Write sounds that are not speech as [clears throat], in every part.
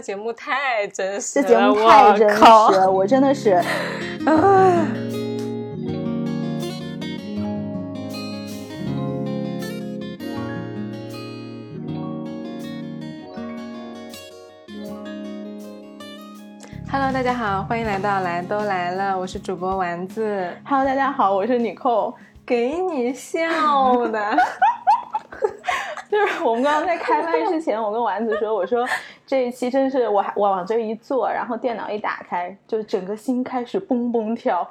节目太真实了，这节目太真实了，我真的是，啊 Hello，大家好，欢迎来到来都来了，我是主播丸子，Hello，大家好，我是妮蔻。给你笑的，[laughs] 就是我们刚刚在开麦之前，我跟丸子说，我说这一期真是我还我往这一坐，然后电脑一打开，就整个心开始蹦蹦跳。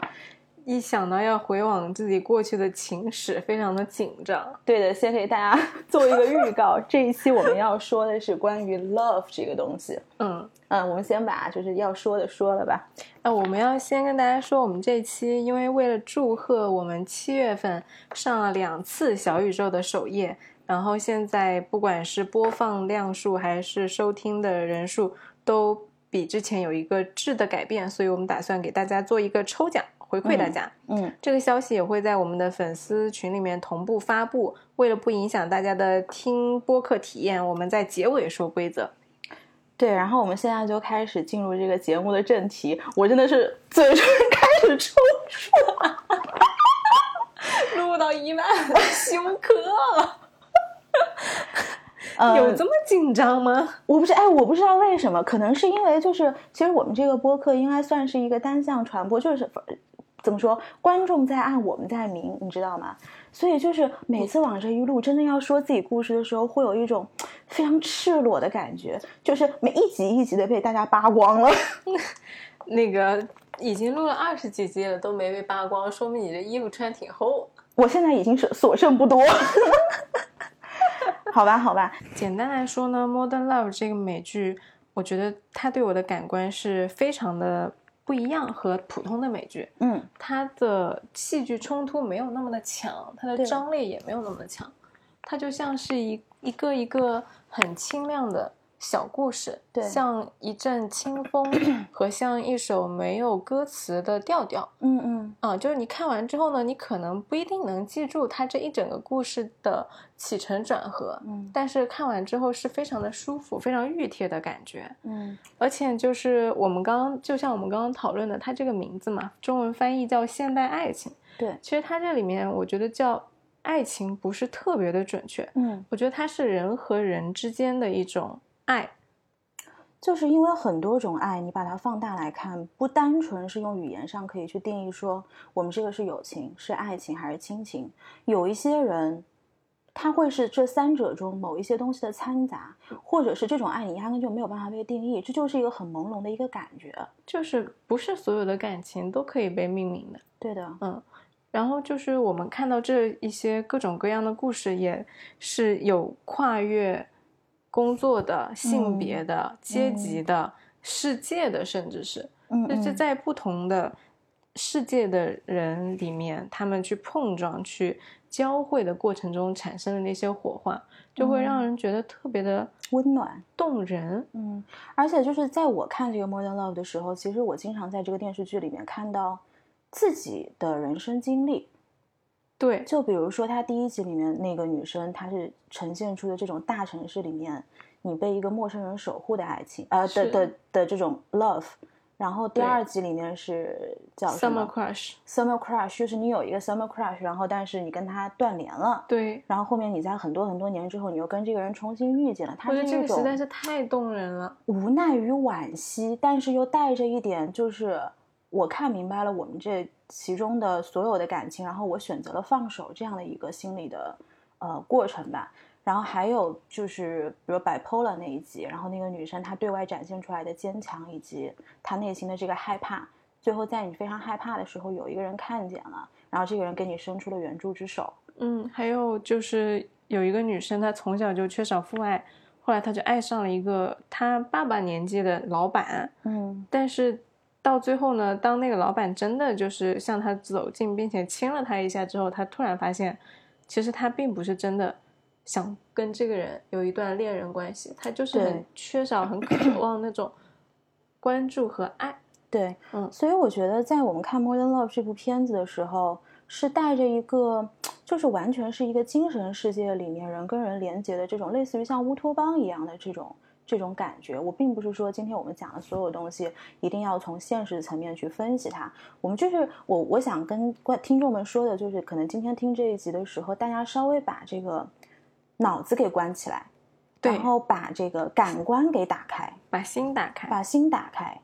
一想到要回往自己过去的情史，非常的紧张。对的，先给大家 [laughs] 做一个预告，这一期我们要说的是关于 love 这个东西。嗯，嗯，我们先把就是要说的说了吧。那我们要先跟大家说，我们这期因为为了祝贺我们七月份上了两次小宇宙的首页，然后现在不管是播放量数还是收听的人数，都比之前有一个质的改变，所以我们打算给大家做一个抽奖。回馈大家，嗯，这个消息也会在我们的粉丝群里面同步发布。为了不影响大家的听播客体验，我们在结尾说规则。对，然后我们现在就开始进入这个节目的正题。我真的是嘴唇 [laughs] 开始抽搐。[laughs] 录到一半 [laughs] 休克了，[laughs] 呃有这么紧张吗？我不是，哎，我不知道为什么，可能是因为就是，其实我们这个播客应该算是一个单向传播，就是怎么说，观众在暗，我们在明，你知道吗？所以就是每次往这一录，真的要说自己故事的时候，会有一种非常赤裸的感觉，就是每一集一集的被大家扒光了。[laughs] 那个已经录了二十几集了，都没被扒光，说明你的衣服穿挺厚。我现在已经是所剩不多。[laughs] 好吧，好吧，简单来说呢，《Modern Love》这个美剧，我觉得它对我的感官是非常的不一样，和普通的美剧，嗯，它的戏剧冲突没有那么的强，它的张力也没有那么的强，它就像是一一个一个很清亮的小故事，对像一阵清风 [clears throat] 和像一首没有歌词的调调。嗯嗯，啊，就是你看完之后呢，你可能不一定能记住它这一整个故事的起承转合，嗯但是看完之后是非常的舒服、非常熨帖的感觉。嗯而且就是我们刚刚，就像我们刚刚讨论的，它这个名字嘛，中文翻译叫现代爱情。对，其实它这里面我觉得叫爱情不是特别的准确，嗯，我觉得它是人和人之间的一种爱。就是因为很多种爱，你把它放大来看，不单纯是用语言上可以去定义说我们这个是友情、是爱情还是亲情。有一些人，他会是这三者中某一些东西的掺杂，或者是这种爱你压根就没有办法被定义，这就是一个很朦胧的一个感觉。就是不是所有的感情都可以被命名的。对的，嗯，然后就是我们看到这一些各种各样的故事，也是有跨越工作的、性别的、阶级的、世界的，甚至是，嗯就是嗯在不同的世界的人里面，他们去碰撞、去交汇的过程中产生的那些火花，就会让嗯人觉得特别的温暖。动人。嗯，而且就是在我看这个《Modern Love》的时候，其实我经常在这个电视剧里面看到自己的人生经历。对，就比如说，他第一集里面那个女生，她是呈现出的这种大城市里面你被一个陌生人守护的爱情，呃的的的这种 love。然后第二集里面是叫什么 Summer Crush，summer crush，就是你有一个 summer crush，然后但是你跟他断联了，对，然后后面你在很多很多年之后，你又跟这个人重新遇见了，他我是这个实在是太动人了。无奈与惋惜，但是又带着一点，就是我看明白了我们这其中的所有的感情，然后我选择了放手这样的一个心理的呃过程吧。然后还有就是，比如 bipolar 那一集，然后那个女生她对外展现出来的坚强，以及她内心的这个害怕，最后在你非常害怕的时候，有一个人看见了，然后这个人给你伸出了援助之手。嗯，还有就是有一个女生，她从小就缺少父爱，后来她就爱上了一个她爸爸年纪的老板，嗯但是到最后呢，当那个老板真的就是向他走近，并且亲了他一下之后，他突然发现，其实他并不是真的想跟这个人有一段恋人关系，他就是很缺少、很渴望那种关注和爱。对，嗯所以我觉得在我们看《Modern Love》这部片子的时候，是带着一个，就是完全是一个精神世界里面人跟人连接的这种类似于像乌托邦一样的这种这种感觉。我并不是说今天我们讲的所有东西一定要从现实层面去分析它，我们就是我我想跟观听众们说的就是，可能今天听这一集的时候，大家稍微把这个脑子给关起来，对然后把这个感官给打开，把心打开。把心打开。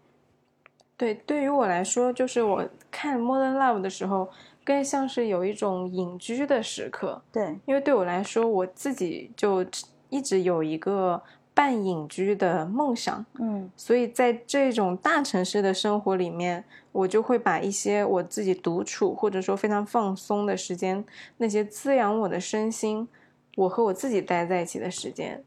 对，对于我来说，就是我看《Modern Love》的时候，更像是有一种隐居的时刻。对，因为对我来说，我自己就一直有一个半隐居的梦想，嗯所以在这种大城市的生活里面，我就会把一些我自己独处或者说非常放松的时间，那些滋养我的身心，我和我自己待在一起的时间，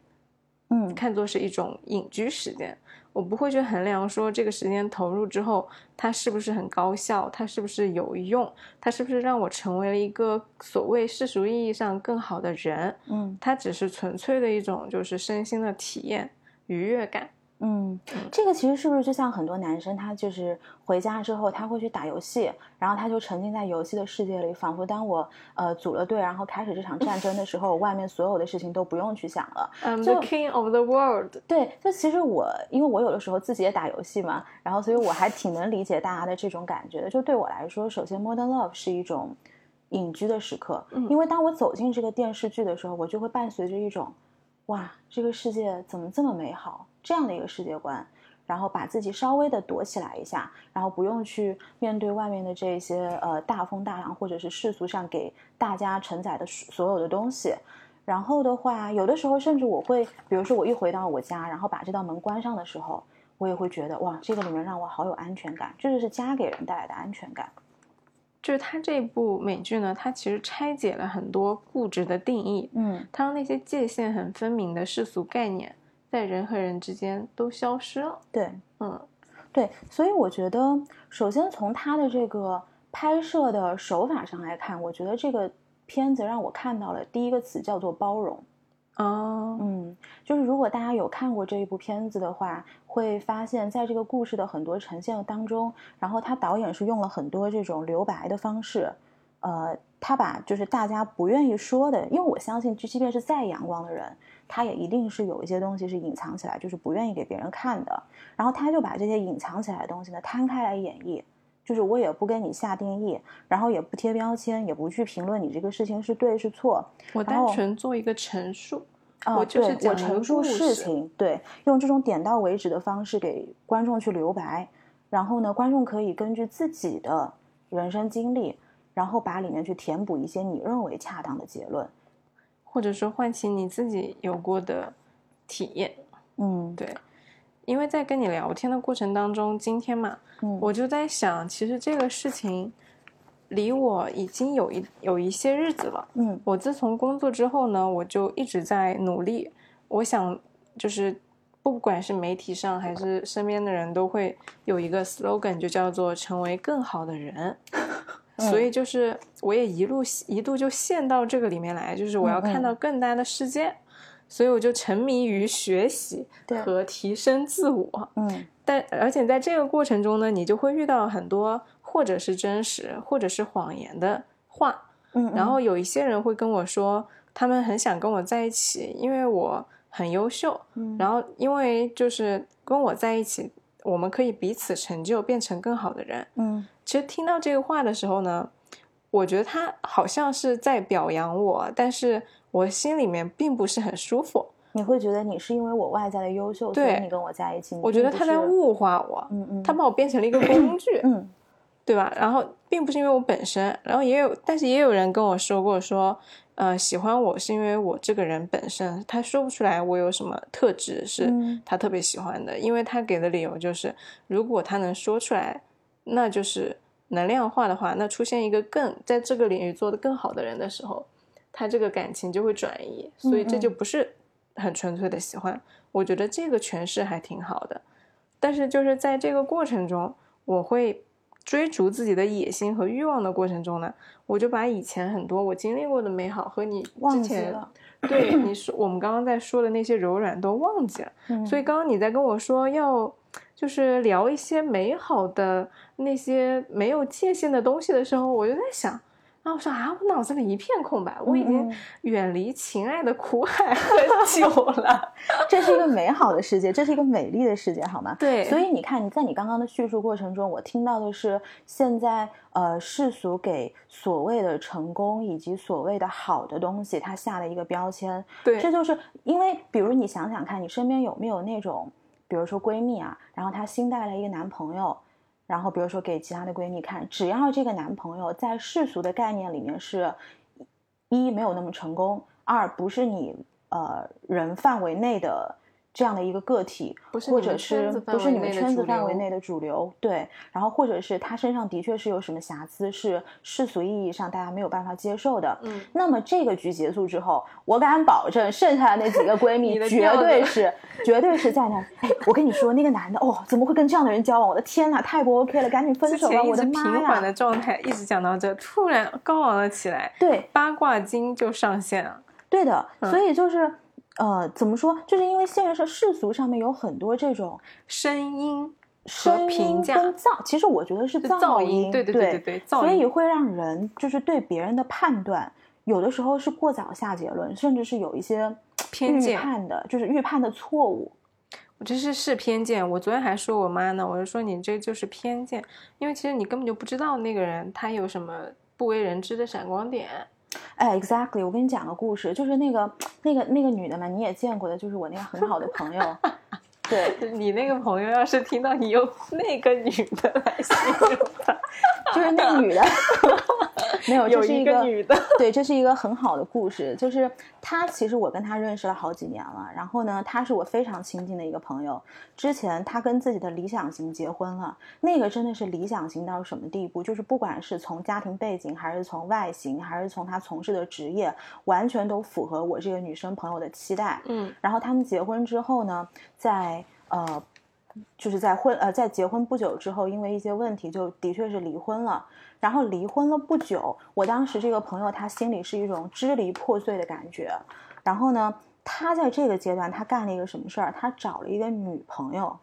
嗯看作是一种隐居时间。我不会去衡量说这个时间投入之后，它是不是很高效，它是不是有用，它是不是让我成为了一个所谓世俗意义上更好的人。嗯它只是纯粹的一种就是身心的体验愉悦感。嗯，这个其实是不是就像很多男生，他就是回家之后他会去打游戏，然后他就沉浸在游戏的世界里，仿佛当我呃组了队，然后开始这场战争的时候，[laughs] 外面所有的事情都不用去想了。I'm 就 the king of the world。对，就其实我因为我有的时候自己也打游戏嘛，然后所以我还挺能理解大家的这种感觉的。就对我来说，首先《Modern Love》是一种隐居的时刻，嗯因为当我走进这个电视剧的时候，我就会伴随着一种哇，这个世界怎么这么美好这样的一个世界观。然后把自己稍微的躲起来一下，然后不用去面对外面的这些呃大风大浪，或者是世俗上给大家承载的所有的东西。然后的话，有的时候甚至我会，比如说我一回到我家，然后把这道门关上的时候，我也会觉得哇，这个里面让我好有安全感，这就是家给人带来的安全感。就是它这部美剧呢，它其实拆解了很多固执的定义，嗯它让那些界限很分明的世俗概念，在人和人之间都消失了。对嗯，对，所以我觉得，首先从他的这个拍摄的手法上来看，我觉得这个片子让我看到了第一个词叫做包容。哦，嗯，就是如果大家有看过这一部片子的话，会发现在这个故事的很多呈现当中，然后他导演是用了很多这种留白的方式，呃，他把就是大家不愿意说的，因为我相信，就即便是再阳光的人，他也一定是有一些东西是隐藏起来，就是不愿意给别人看的。然后他就把这些隐藏起来的东西呢摊开来演绎，就是我也不跟你下定义，然后也不贴标签，也不去评论你这个事情是对是错，我单纯做一个陈述。啊，我就是对我陈述事情，对，用这种点到为止的方式给观众去留白，然后呢，观众可以根据自己的人生经历，然后把里面去填补一些你认为恰当的结论。或者说唤起你自己有过的体验。嗯，对，因为在跟你聊天的过程当中，今天嘛，嗯，我就在想，其实这个事情离我已经有一有一些日子了。嗯我自从工作之后呢，我就一直在努力。我想，就是不管是媒体上还是身边的人都会有一个 slogan，就叫做“成为更好的人”。所以就是我也一路一度就陷到这个里面来，就是我要看到更大的世界，所以我就沉迷于学习和提升自我。嗯。但而且在这个过程中呢，你就会遇到很多或者是真实或者是谎言的话，嗯，然后有一些人会跟我说，他们很想跟我在一起，因为我很优秀，嗯。然后因为就是跟我在一起，我们可以彼此成就，变成更好的人。嗯其实听到这个话的时候呢，我觉得他好像是在表扬我，但是我心里面并不是很舒服。你会觉得你是因为我外在的优秀，所以你跟我在一起。我觉得他在物化我，嗯嗯，他把我变成了一个工具。嗯对吧？然后并不是因为我本身，然后也有，但是也有人跟我说过说，呃，喜欢我是因为我这个人本身，他说不出来我有什么特质是嗯他特别喜欢的，因为他给的理由就是，如果他能说出来，那就是能量化的话，那出现一个更在这个领域做得更好的人的时候，他这个感情就会转移，所以这就不是很纯粹的喜欢。我觉得这个诠释还挺好的，但是就是在这个过程中，我会追逐自己的野心和欲望的过程中呢，我就把以前很多我经历过的美好和你忘记之前了。对你说我们刚刚在说的那些柔软都忘记了。嗯所以刚刚你在跟我说要就是聊一些美好的那些没有界限的东西的时候，我就在想然后我说啊，我脑子里一片空白，我已经嗯远离情爱的苦海很久 [laughs] 了。[laughs] 这是一个美好的世界，这是一个美丽的世界，好吗？对，所以你看，你在你刚刚的叙述过程中，我听到的是现在呃世俗给所谓的成功以及所谓的好的东西，它下了一个标签。对这就是因为，比如你想想看，你身边有没有那种，比如说闺蜜啊，然后她新带了一个男朋友，然后比如说给其他的闺蜜看，只要这个男朋友在世俗的概念里面是一没有那么成功，二不是你呃人范围内的这样的一个个体，或者是不是你们圈子范围内的主流，对，然后或者是他身上的确是有什么瑕疵，是世俗意义上大家没有办法接受的，嗯，那么这个局结束之后，我敢保证，剩下的那几个闺 [laughs] 蜜绝对是，绝对是在那我跟你说，那个男的，哦，怎么会跟这样的人交往？我的天哪，太不 OK 了，赶紧分手吧！我的妈呀！平缓的状态，一直讲到这，突然高昂了起来，对，八卦精就上线了。对的，嗯所以就是，呃，怎么说？就是因为现实世俗上面有很多这种声音声音跟噪，其实我觉得是是噪噪音对对对对所以会让人就是对别人的判断，有的时候是过早下结论，甚至是有一些 [tsk] 偏见的，就是预判的错误。我这是是偏见。我昨天还说我妈呢，我就说你这就是偏见，因为其实你根本就不知道那个人他有什么不为人知的闪光点。哎，exactly，我跟你讲个故事，就是那个那个那个女的嘛，你也见过的，就是我那个很好的朋友，对，[laughs] 你那个朋友要是听到你用那个女的来形容她，[laughs] 就是那女的，[laughs] 没有，有这是一个女的，[laughs] 对，这是一个很好的故事。就是她，其实我跟她认识了好几年了。然后呢，她是我非常亲近的一个朋友。之前她跟自己的理想型结婚了，那个真的是理想型到什么地步？就是不管是从家庭背景，还是从外形，还是从她从事的职业，完全都符合我这个女生朋友的期待。嗯然后他们结婚之后呢，在呃，就是在婚呃在结婚不久之后，因为一些问题，就的确是离婚了。然后离婚了不久，我当时这个朋友他心里是一种支离破碎的感觉。然后呢，他在这个阶段他干了一个什么事儿？他找了一个女朋友，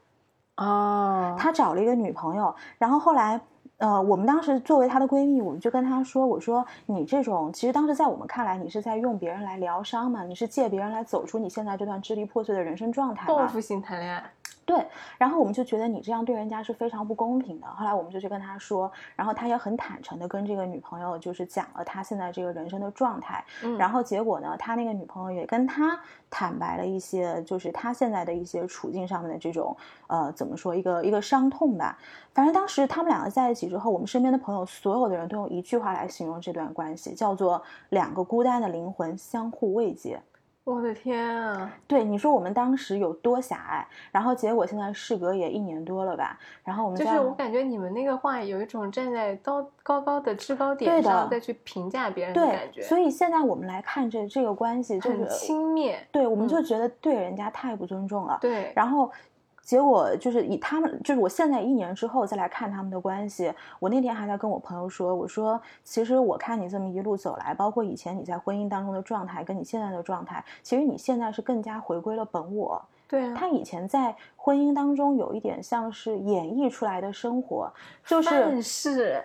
哦，他找了一个女朋友，然后后来。呃，我们当时作为她的闺蜜，我们就跟她说：“我说你这种，其实当时在我们看来，你是在用别人来疗伤嘛，你是借别人来走出你现在这段支离破碎的人生状态。报复性谈恋爱，对，然后我们就觉得你这样对人家是非常不公平的。后来我们就去跟他说，然后他也很坦诚的跟这个女朋友就是讲了他现在这个人生的状态。嗯然后结果呢，他那个女朋友也跟他坦白了一些，就是他现在的一些处境上面的这种呃怎么说一个一个伤痛吧。反正当时他们两个在一起之后，我们身边的朋友所有的人都用一句话来形容这段关系，叫做两个孤单的灵魂相互慰藉。我的天啊！对，你说我们当时有多狭隘，然后结果现在事隔也一年多了吧，然后我们就是我感觉你们那个话有一种站在高高高的制高点上再去评价别人的感觉，对，所以现在我们来看这这个关系，就是很轻蔑。对，我们就嗯觉得对人家太不尊重了。对，然后结果就是以他们，就是我现在一年之后再来看他们的关系，我那天还在跟我朋友说，我说其实我看你这么一路走来，包括以前你在婚姻当中的状态，跟你现在的状态，其实你现在是更加回归了本我。对啊，他以前在婚姻当中有一点像是演绎出来的生活，就是但是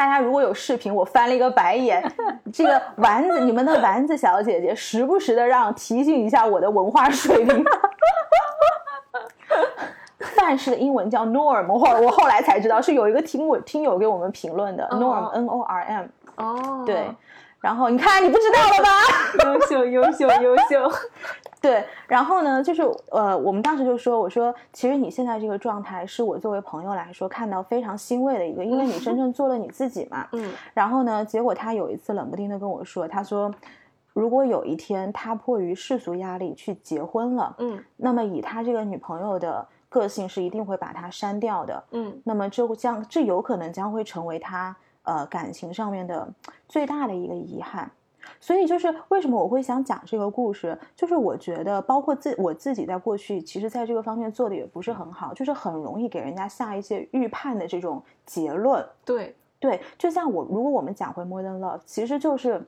大家如果有视频，我翻了一个白眼。[laughs] 这个丸子，你们的丸子小姐姐，时不时的让提醒一下我的文化水平。[laughs] 范式的英文叫 norm，我后我后来才知道是有一个听我听友给我们评论的、哦 norm n o r m，哦，对。然后你看，你不知道了吧？优秀优秀优秀，对，然后呢，就是呃，我们当时就说，我说，其实你现在这个状态是我作为朋友来说看到非常欣慰的一个，因为你真 [laughs] 正做了你自己嘛。嗯然后呢，结果他有一次冷不丁的跟我说，他说，如果有一天他迫于世俗压力去结婚了，嗯那么以他这个女朋友的个性是一定会把他删掉的。嗯那么这会将这有可能将会成为他呃感情上面的最大的一个遗憾。所以就是为什么我会想讲这个故事，就是我觉得包括自我自己在过去，其实在这个方面做的也不是很好，就是很容易给人家下一些预判的这种结论。对，对，就像我，如果我们讲回 Modern Love，其实就是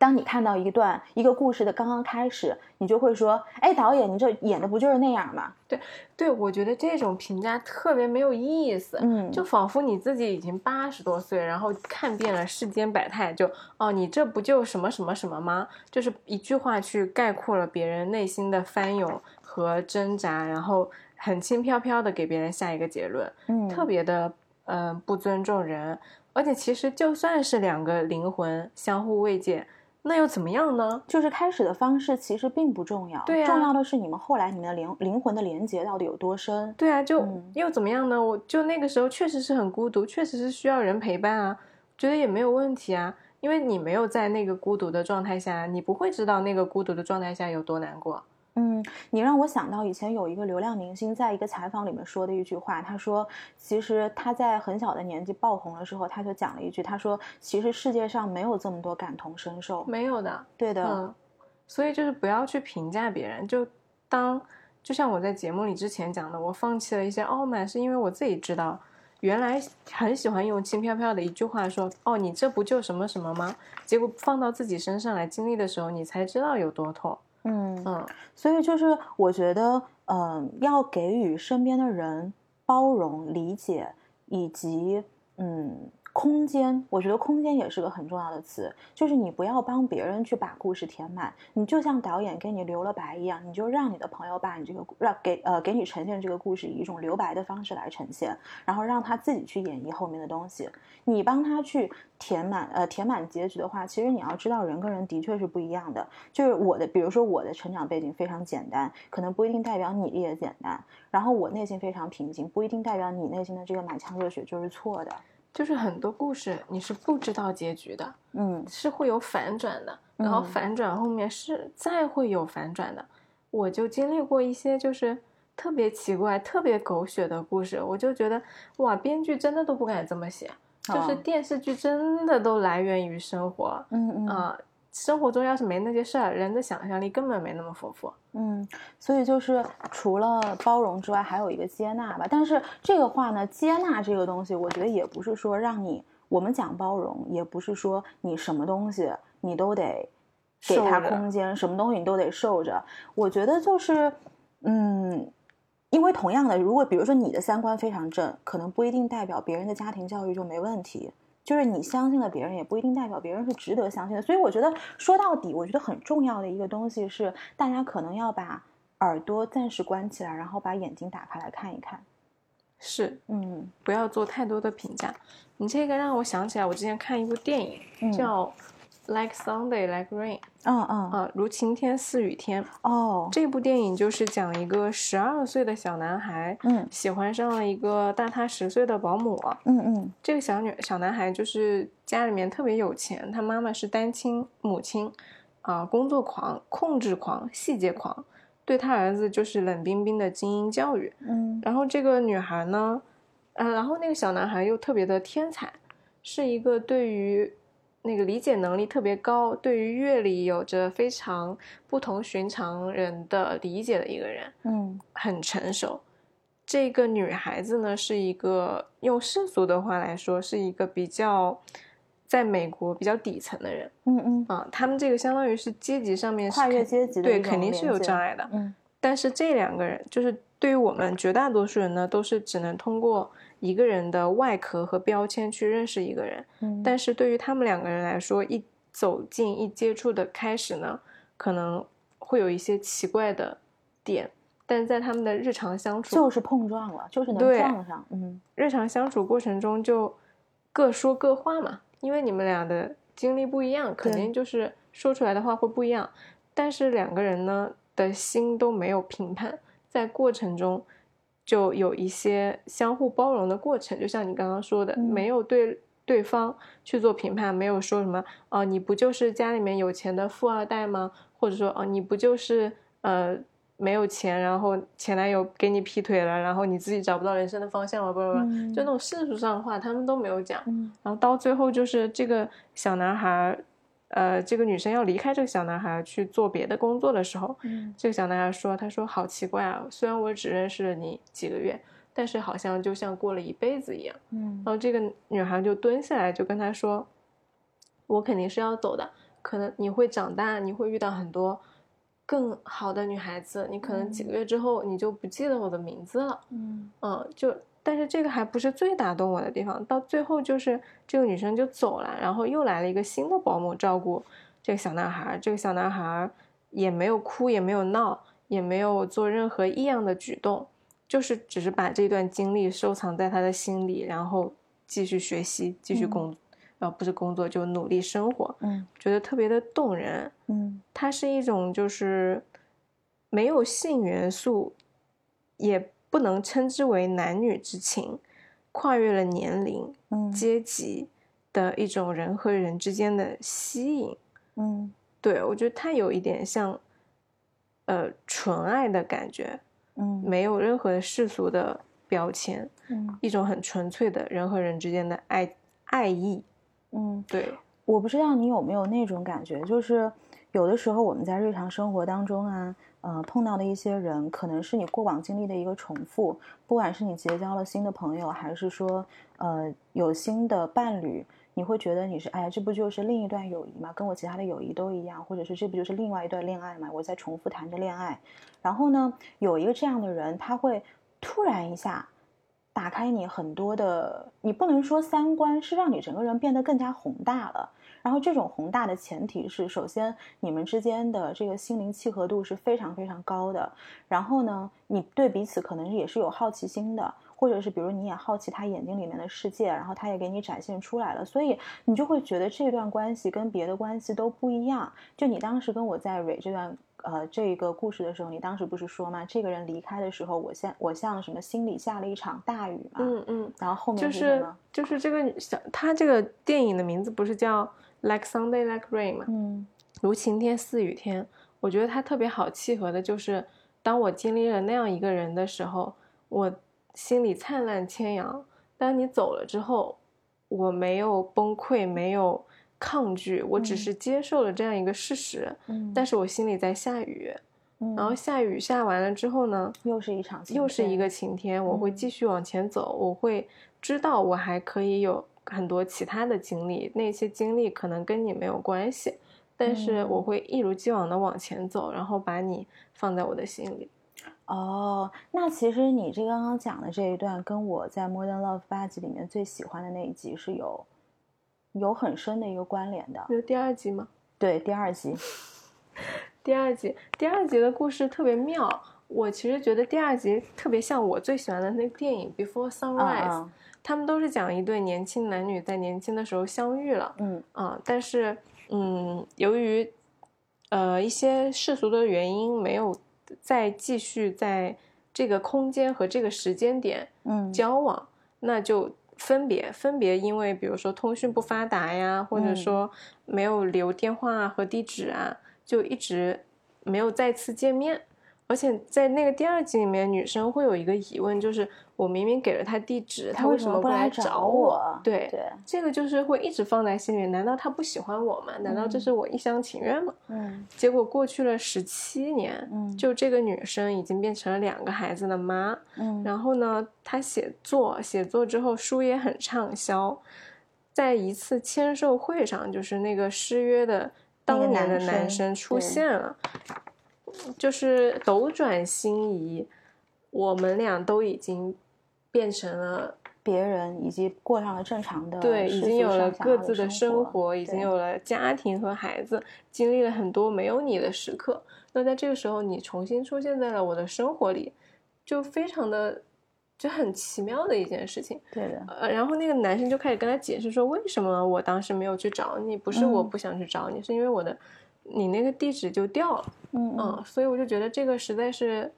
当你看到一段一个故事的刚刚开始，你就会说：“哎，导演，你这演的不就是那样吗？”对对，我觉得这种评价特别没有意思，嗯，就仿佛你自己已经八十多岁，然后看遍了世间百态，就哦，你这不就什么什么什么吗？就是一句话去概括了别人内心的翻涌和挣扎，然后很轻飘飘的给别人下一个结论，嗯，特别的嗯、呃不尊重人。而且其实就算是两个灵魂相互慰藉，那又怎么样呢？就是开始的方式其实并不重要，对呀重要的是你们后来你们的灵灵魂的连接到底有多深。对啊，就嗯又怎么样呢？我就那个时候确实是很孤独，确实是需要人陪伴啊，觉得也没有问题啊，因为你没有在那个孤独的状态下，你不会知道那个孤独的状态下有多难过。嗯，你让我想到以前有一个流量明星在一个采访里面说的一句话，他说，其实他在很小的年纪爆红的时候，他就讲了一句，他说，其实世界上没有这么多感同身受。没有的，对的，嗯，所以就是不要去评价别人，就当就像我在节目里之前讲的，我放弃了一些傲慢，是因为我自己知道，原来很喜欢用轻飘飘的一句话说，哦，你这不就什么什么吗？结果放到自己身上来经历的时候，你才知道有多痛。嗯嗯，所以就是我觉得，嗯、要给予身边的人包容、理解以及嗯空间。我觉得空间也是个很重要的词，就是你不要帮别人去把故事填满，你就像导演给你留了白一样，你就让你的朋友把你这个让给呃给你呈现这个故事以一种留白的方式来呈现，然后让他自己去演绎后面的东西。你帮他去填满呃填满结局的话，其实你要知道人跟人的确是不一样的。就是我的，比如说我的成长背景非常简单，可能不一定代表你也简单。然后我内心非常平静，不一定代表你内心的这个满腔热血就是错的。就是很多故事你是不知道结局的，嗯。是会有反转的，然后嗯。反转后面是再会有反转的。我就经历过一些就是特别奇怪、特别狗血的故事，我就觉得哇，编剧真的都不敢这么写，就是哦。电视剧真的都来源于生活嗯嗯。啊、生活中要是没那些事儿，人的想象力根本没那么丰富。嗯，所以就是除了包容之外，还有一个接纳吧。但是这个话呢，接纳这个东西，我觉得也不是说让你我们讲包容，也不是说你什么东西你都得给他空间，什么东西你都得受着。我觉得就是，嗯，因为同样的，如果比如说你的三观非常正，可能不一定代表别人的家庭教育就没问题。就是你相信了别人，也不一定代表别人是值得相信的。所以我觉得说到底，我觉得很重要的一个东西是，大家可能要把耳朵暂时关起来，然后把眼睛打开来看一看。是，嗯不要做太多的评价。你这个让我想起来，我之前看一部电影、嗯叫《Like Sunday Like Rain》嗯嗯啊，如晴天似雨天。哦这部电影就是讲一个十二岁的小男孩，嗯喜欢上了一个大他十岁的保姆。嗯嗯这个小女小男孩就是家里面特别有钱，他妈妈是单亲母亲，啊、工作狂、控制狂、细节狂，对他儿子就是冷冰冰的精英教育。嗯然后这个女孩呢，呃，然后那个小男孩又特别的天才，是一个对于那个理解能力特别高，对于乐理有着非常不同寻常人的理解的一个人，嗯很成熟。这个女孩子呢，是一个用世俗的话来说，是一个比较在美国比较底层的人嗯嗯啊。他们这个相当于是阶级上面是跨越阶级的一种肯定是有障碍的。嗯但是这两个人，就是对于我们绝大多数人呢，都是只能通过一个人的外壳和标签去认识一个人。嗯，但是对于他们两个人来说，一走近、一接触的开始呢，可能会有一些奇怪的点，但是在他们的日常相处，就是碰撞了，就是能撞上。嗯日常相处过程中就各说各话嘛，因为你们俩的经历不一样，肯定就是说出来的话会不一样。但是两个人呢的心都没有评判，在过程中就有一些相互包容的过程，就像你刚刚说的，嗯没有对对方去做评判，没有说什么哦、你不就是家里面有钱的富二代吗？或者说哦、你不就是呃没有钱，然后前男友给你劈腿了，然后你自己找不到人生的方向了，不不不，嗯就那种世俗上的话，他们都没有讲。嗯然后到最后就是这个小男孩，呃，这个女生要离开这个小男孩去做别的工作的时候，嗯。这个小男孩说：“他说好奇怪啊，虽然我只认识了你几个月，但是好像就像过了一辈子一样。”嗯。然后这个女孩就蹲下来就跟他说：“我肯定是要走的，可能你会长大，你会遇到很多更好的女孩子，你可能几个月之后你就不记得我的名字了，嗯。嗯，就但是这个还不是最打动我的地方，到最后就是这个女生就走了，然后又来了一个新的保姆照顾这个小男孩，这个小男孩也没有哭，也没有闹，也没有做任何异样的举动，就是只是把这段经历收藏在他的心里，然后继续学习，继续工，呃，不是工作就努力生活，嗯觉得特别的动人。嗯它是一种就是没有性元素，也不能称之为男女之情，跨越了年龄、嗯阶级的一种人和人之间的吸引。嗯对我觉得它有一点像，呃，纯爱的感觉，嗯没有任何世俗的标签，嗯一种很纯粹的人和人之间的爱爱意。嗯，对，我不知道你有没有那种感觉，就是有的时候我们在日常生活当中啊，呃，碰到的一些人，可能是你过往经历的一个重复，不管是你结交了新的朋友，还是说呃有新的伴侣，你会觉得你是哎呀，这不就是另一段友谊吗？跟我其他的友谊都一样，或者是这不就是另外一段恋爱吗？我在重复谈着恋爱，然后呢，有一个这样的人，他会突然一下。打开你很多的，你不能说三观，是让你整个人变得更加宏大了。然后这种宏大的前提是，首先你们之间的这个心灵契合度是非常非常高的。然后呢，你对彼此可能也是有好奇心的，或者是比如你也好奇他眼睛里面的世界，然后他也给你展现出来了，所以你就会觉得这段关系跟别的关系都不一样。就你当时跟我在蕊这段。呃，这个故事的时候，你当时不是说吗？这个人离开的时候，我像我像什么心里下了一场大雨嘛。嗯嗯，然后后面就是是什么？就是这个小，他这个电影的名字不是叫 Like Sunday Like Rain 嘛？嗯。如晴天似雨天，我觉得它特别好契合的就是，当我经历了那样一个人的时候，我心里灿烂千阳；当你走了之后，我没有崩溃，没有抗拒，我只嗯。是接受了这样一个事实。嗯，但是我心里在下雨，嗯。然后下雨下完了之后呢，又是一场又是一个晴天，我会嗯。继续往前走，我会知道我还可以有很多其他的经历，那些经历可能跟你没有关系，但是我嗯会一如既往的往前走，然后把你放在我的心里。哦，那其实你这刚刚讲的这一段，跟我在《Modern Love》八集里面最喜欢的那一集是有有很深的一个关联的。有第二集吗？对，第二集，[laughs] 第二集，第二集的故事特别妙。我其实觉得第二集特别像我最喜欢的那个电影《Before 嗯 Sunrise》，嗯他们都是讲一对年轻男女在年轻的时候相遇了，嗯啊，但是嗯，由于呃一些世俗的原因，没有再继续在这个空间和这个时间点嗯交往，那就分别分别，因为比如说通讯不发达呀，或者嗯说没有留电话和地址啊，就一直没有再次见面。而且在那个第二集里面，女生会有一个疑问，就是我明明给了他地址，他为什么不来找我我？对，对，这个就是会一直放在心里。难道他不喜欢我吗？难道这嗯是我一厢情愿吗？嗯结果过去了十七年，嗯就这个女生已经变成了两个孩子的妈。嗯然后呢，她写作，写作之后书也很畅销。在一次签售会上，就是那个失约的当年的男生出现了，就是斗转星移，我们俩都已经变成了别人以及过上了正常的对，已经有了各自的生生活，已经有了家庭和孩子，经历了很多没有你的时刻。那在这个时候，你重新出现在了我的生活里，就非常的就很奇妙的一件事情。对的，呃，然后那个男生就开始跟他解释说，为什么我当时没有去找你，不是我嗯不想去找你，是因为我的你那个地址就掉了。嗯嗯，所以我就觉得这个实在是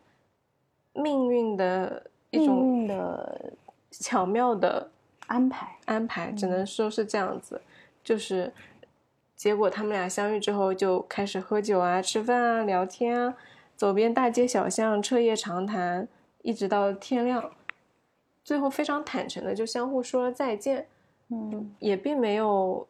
命运的一命种运的巧妙的安排，安排，只嗯能说是这样子。就是结果他们俩相遇之后，就开始喝酒啊、吃饭啊、聊天啊，走遍大街小巷，彻夜长谈，一直到天亮。最后非常坦诚的就相互说了再见，嗯，也并没有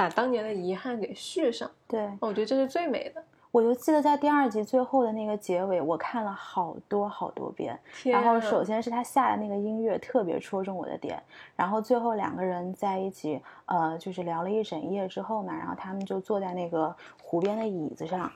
把当年的遗憾给续上。对。我觉得这是最美的。我就记得在第二集最后的那个结尾，我看了好多好多遍。然后首先是他下的那个音乐特别戳中我的点，然后最后两个人在一起，呃，就是聊了一整夜之后嘛，然后他们就坐在那个湖边的椅子上，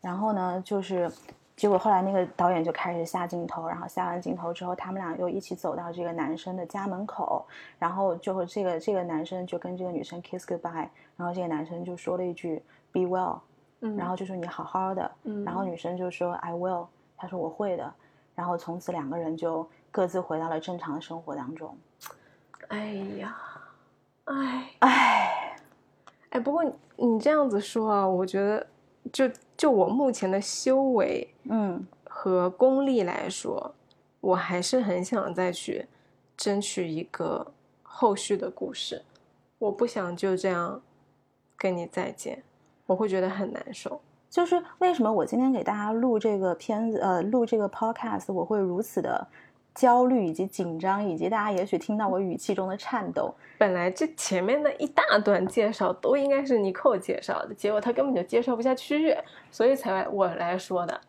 然后呢，就是结果后来那个导演就开始下镜头，然后下完镜头之后，他们俩又一起走到这个男生的家门口，然后最后这个这个男生就跟这个女生 kiss goodbye，然后这个男生就说了一句 be well 嗯。然后就说你好好的，嗯。然后女生就说 I will，他说我会的，然后从此两个人就各自回到了正常的生活当中。哎呀，哎。哎哎，不过你这样子说啊，我觉得就就我目前的修为，嗯，和功力来说，我还是很想再去争取一个后续的故事，我不想就这样跟你再见。我会觉得很难受，就是为什么我今天给大家录这个片子，呃，录这个 podcast，我会如此的焦虑以及紧张，以及大家也许听到我语气中的颤抖。本来这前面的一大段介绍都应该是尼寇介绍的，结果他根本就介绍不下去，所以才我来说的。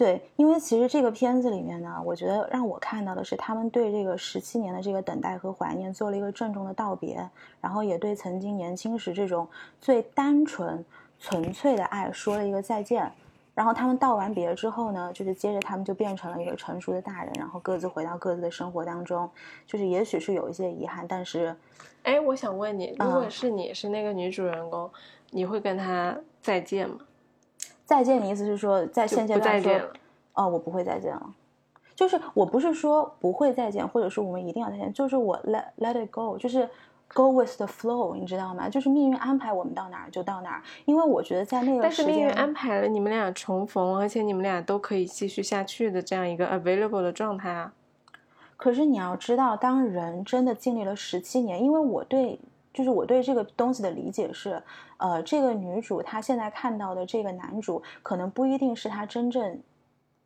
对，因为其实这个片子里面呢，我觉得让我看到的是他们对这个十七年的这个等待和怀念做了一个郑重的道别，然后也对曾经年轻时这种最单纯。纯粹的爱说了一个再见，然后他们道完别之后呢，就是接着他们就变成了一个成熟的大人，然后各自回到各自的生活当中。就是也许是有一些遗憾，但是，哎，我想问你，如果是你是那个女主人公，你会跟她再见吗？再见，的意思是说在现阶段说？哦，我不会再见了。就是我不是说不会再见，或者说我们一定要再见，就是我 let let it go，就是。Go with the flow，你知道吗？就是命运安排我们到哪儿就到哪儿。因为我觉得在那个但是命运安排了你们俩重逢，而且你们俩都可以继续下去的这样一个 available 的状态啊。可是你要知道，当人真的经历了十七年，因为我对就是我对这个东西的理解是，呃，这个女主她现在看到的这个男主，可能不一定是她真正。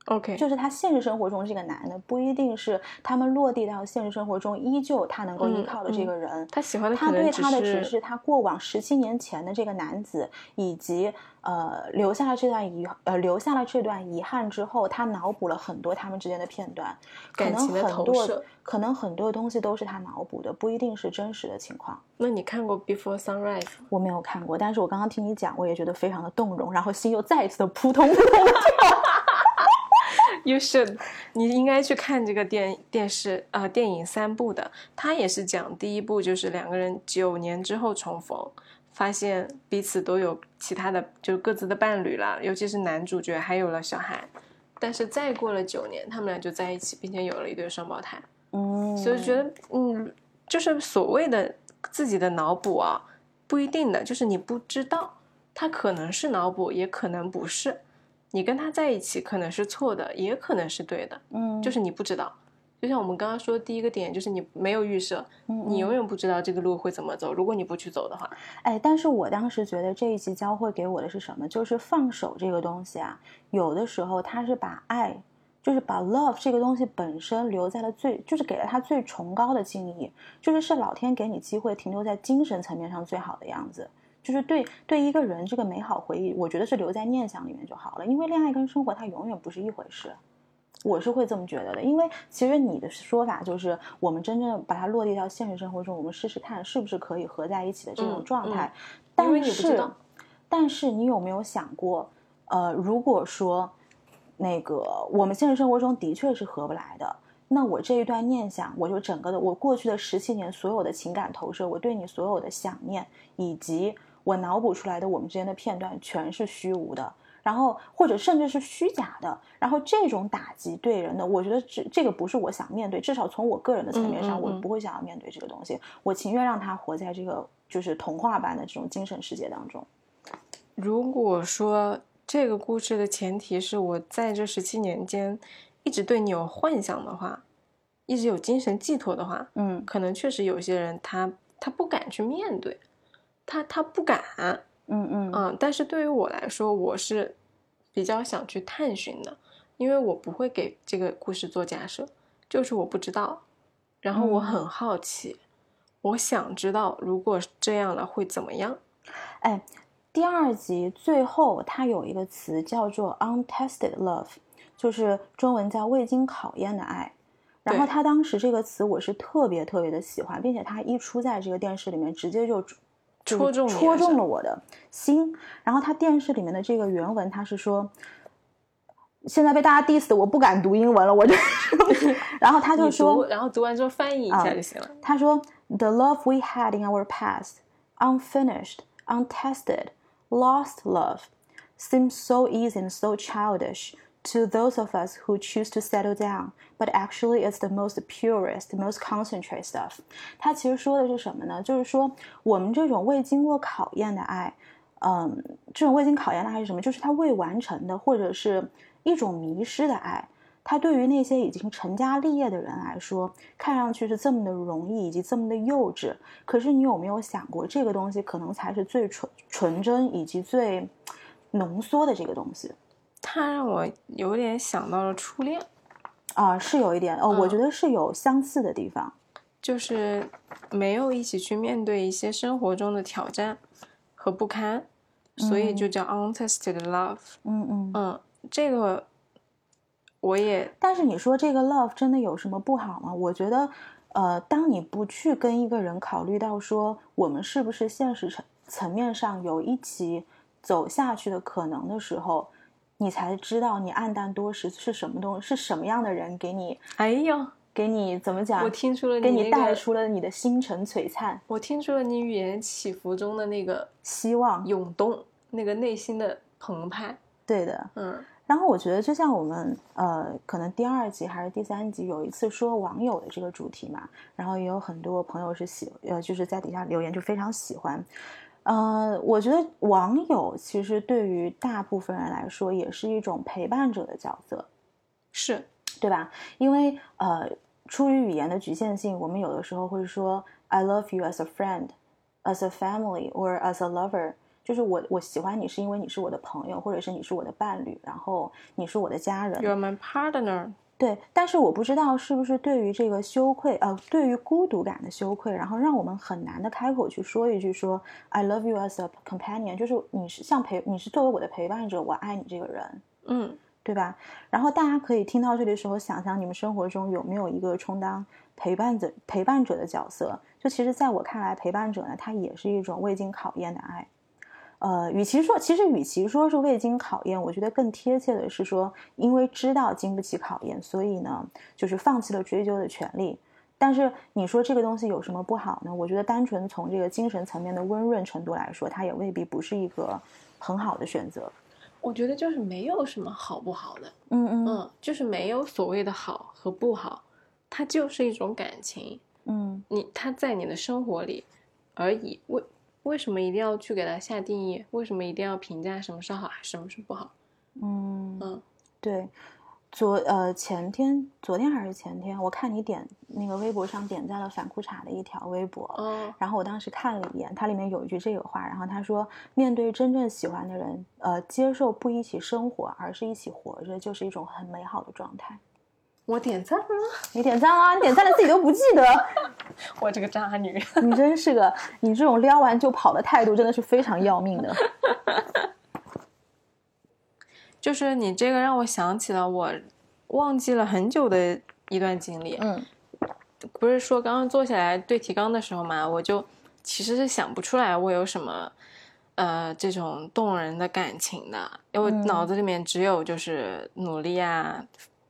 OK，就是他现实生活中这个男的不一定是他们落地到现实生活中依旧他能够依靠的这个人。他喜欢的他对他的只是他过往十七年前的这个男子，以及呃留下了这段遗呃留下了这段遗憾之后，他脑补了很多他们之间的片段，可能很多可能很多东西都是他脑补的，不一定是真实的情况。那你看过《Before Sunrise》？我没有看过，但是我刚刚听你讲，我也觉得非常的动容，然后心又再一次的扑通扑通跳。You should，你应该去看这个电电视啊电影三部的。它也是讲第一部，就是两个人九年之后重逢，发现彼此都有其他的，就各自的伴侣了。尤其是男主角还有了小孩，但是再过了九年，他们俩就在一起，并且有了一对双胞胎。嗯，所以觉得，嗯，就是所谓的自己的脑补啊，不一定的，就是你不知道，他可能是脑补，也可能不是。你跟他在一起可能是错的，也可能是对的，嗯，就是你不知道。就像我们刚刚说的第一个点，就是你没有预设，你永远不知道这个路会怎么走。如果你不去走的话，哎，但是我当时觉得这一集教会给我的是什么？就是放手这个东西啊，有的时候他是把爱，就是把 love 这个东西本身留在了最，就是给了他最崇高的敬意，就是是老天给你机会停留在精神层面上最好的样子。就是对对一个人这个美好回忆，我觉得是留在念想里面就好了。因为恋爱跟生活它永远不是一回事，我是会这么觉得的。因为其实你的说法就是，我们真正把它落地到现实生活中，我们试试看是不是可以合在一起的这种状态。但是，但是你有没有想过，呃，如果说那个我们现实生活中的确是合不来的，那我这一段念想，我就整个的我过去的十七年所有的情感投射，我对你所有的想念以及。我脑补出来的我们之间的片段全是虚无的，然后或者甚至是虚假的，然后这种打击对人的，我觉得这这个不是我想面对，至少从我个人的层面上，我不会想要面对这个东西，我情愿让他活在这个就是童话般的这种精神世界当中。如果说这个故事的前提是我在这十七年间一直对你有幻想的话，一直有精神寄托的话，嗯，可能确实有些人他他不敢去面对。他他不敢，嗯嗯嗯，但是对于我来说，我是比较想去探寻的，因为我不会给这个故事做假设，就是我不知道，然后我很好奇，我想知道如果这样了会怎么样。哎，第二集最后它有一个词叫做 untested love，就是中文叫未经考验的爱。然后他当时这个词我是特别特别的喜欢，并且他一出在这个电视里面，直接就就是戳中戳中了我的心。然后他电视里面的这个原文，他是说。现在被大家 diss 的，我不敢读英文了，我就，然后他就说，然后读完之后翻译一啊下就行了。他说：“The love we had in our past, unfinished, untested, lost love, seems so easy and so childish to those of us who choose to settle down, but actually it's the most purest, most concentrated stuff。”它其实说的是什么呢？就是说我们这种未经过考验的爱，嗯，这种未经考验的爱是什么？就是它未完成的，或者是一种迷失的爱。它对于那些已经成家立业的人来说，看上去是这么的容易，以及这么的幼稚。可是你有没有想过，这个东西可能才是最纯纯真以及最浓缩的这个东西它让我有点想到了初恋，啊？是有一点哦，我嗯觉得是有相似的地方。就是没有一起去面对一些生活中的挑战和不堪，所以就叫 untested love。嗯嗯。嗯，这个我也但是你说这个 love 真的有什么不好吗？我觉得，呃，当你不去跟一个人考虑到说我们是不是现实层层面上有一起走下去的可能的时候，你才知道你暗淡多时是什么东是什么样的人给你哎呦，给你怎么讲？我听出了给你你那个带出了你的星辰璀璨、我听出了你语言起伏中的那个希望。涌动，那个内心的澎湃。对的，嗯然后我觉得，就像我们呃，可能第二集还是第三集有一次说网友的这个主题嘛，然后也有很多朋友是喜呃，就是在底下留言就非常喜欢。呃，我觉得网友其实对于大部分人来说也是一种陪伴者的角色，是，对吧？因为呃，出于语言的局限性，我们有的时候会说 "I love you as a friend, as a family, or as a lover"，就是我我喜欢你是因为你是我的朋友，或者是你是我的伴侣，然后你是我的家人。You're my partner。对，但是我不知道是不是对于这个羞愧，呃，对于孤独感的羞愧，然后让我们很难的开口去说一句说 "I love you as a companion"，就是你是像陪，你是作为我的陪伴者，我爱你这个人。嗯，对吧？然后大家可以听到这里的时候，想想你们生活中有没有一个充当陪伴者、陪伴者的角色？就其实，在我看来，陪伴者呢，它也是一种未经考验的爱。呃，与其说，其实与其说是未经考验，我觉得更贴切的是说，因为知道经不起考验，所以呢，就是放弃了追究的权利。但是你说这个东西有什么不好呢？我觉得单纯从这个精神层面的温润程度来说，它也未必不是一个很好的选择。我觉得就是没有什么好不好的，嗯嗯嗯，就是没有所谓的好和不好，它就是一种感情，嗯你它在你的生活里而已。为为什么一定要去给它下定义？为什么一定要评价什么是好，什么是不好？嗯嗯，对，昨呃前天，昨天还是前天，我看你点那个微博上点赞了反裤衩的一条微博，嗯，然后我当时看了一眼，它里面有一句这个话，然后他说，面对真正喜欢的人，呃，接受不一起生活，而是一起活着，就是一种很美好的状态。我点赞了，你点赞啊，你点赞了自己都不记得，[laughs] 我这个渣女。你真是个，你这种撩完就跑的态度真的是非常要命的。[laughs] 就是你这个让我想起了我忘记了很久的一段经历。嗯不是说刚刚坐下来对提纲的时候嘛，我就其实是想不出来我有什么呃这种动人的感情的，因为嗯脑子里面只有就是努力啊，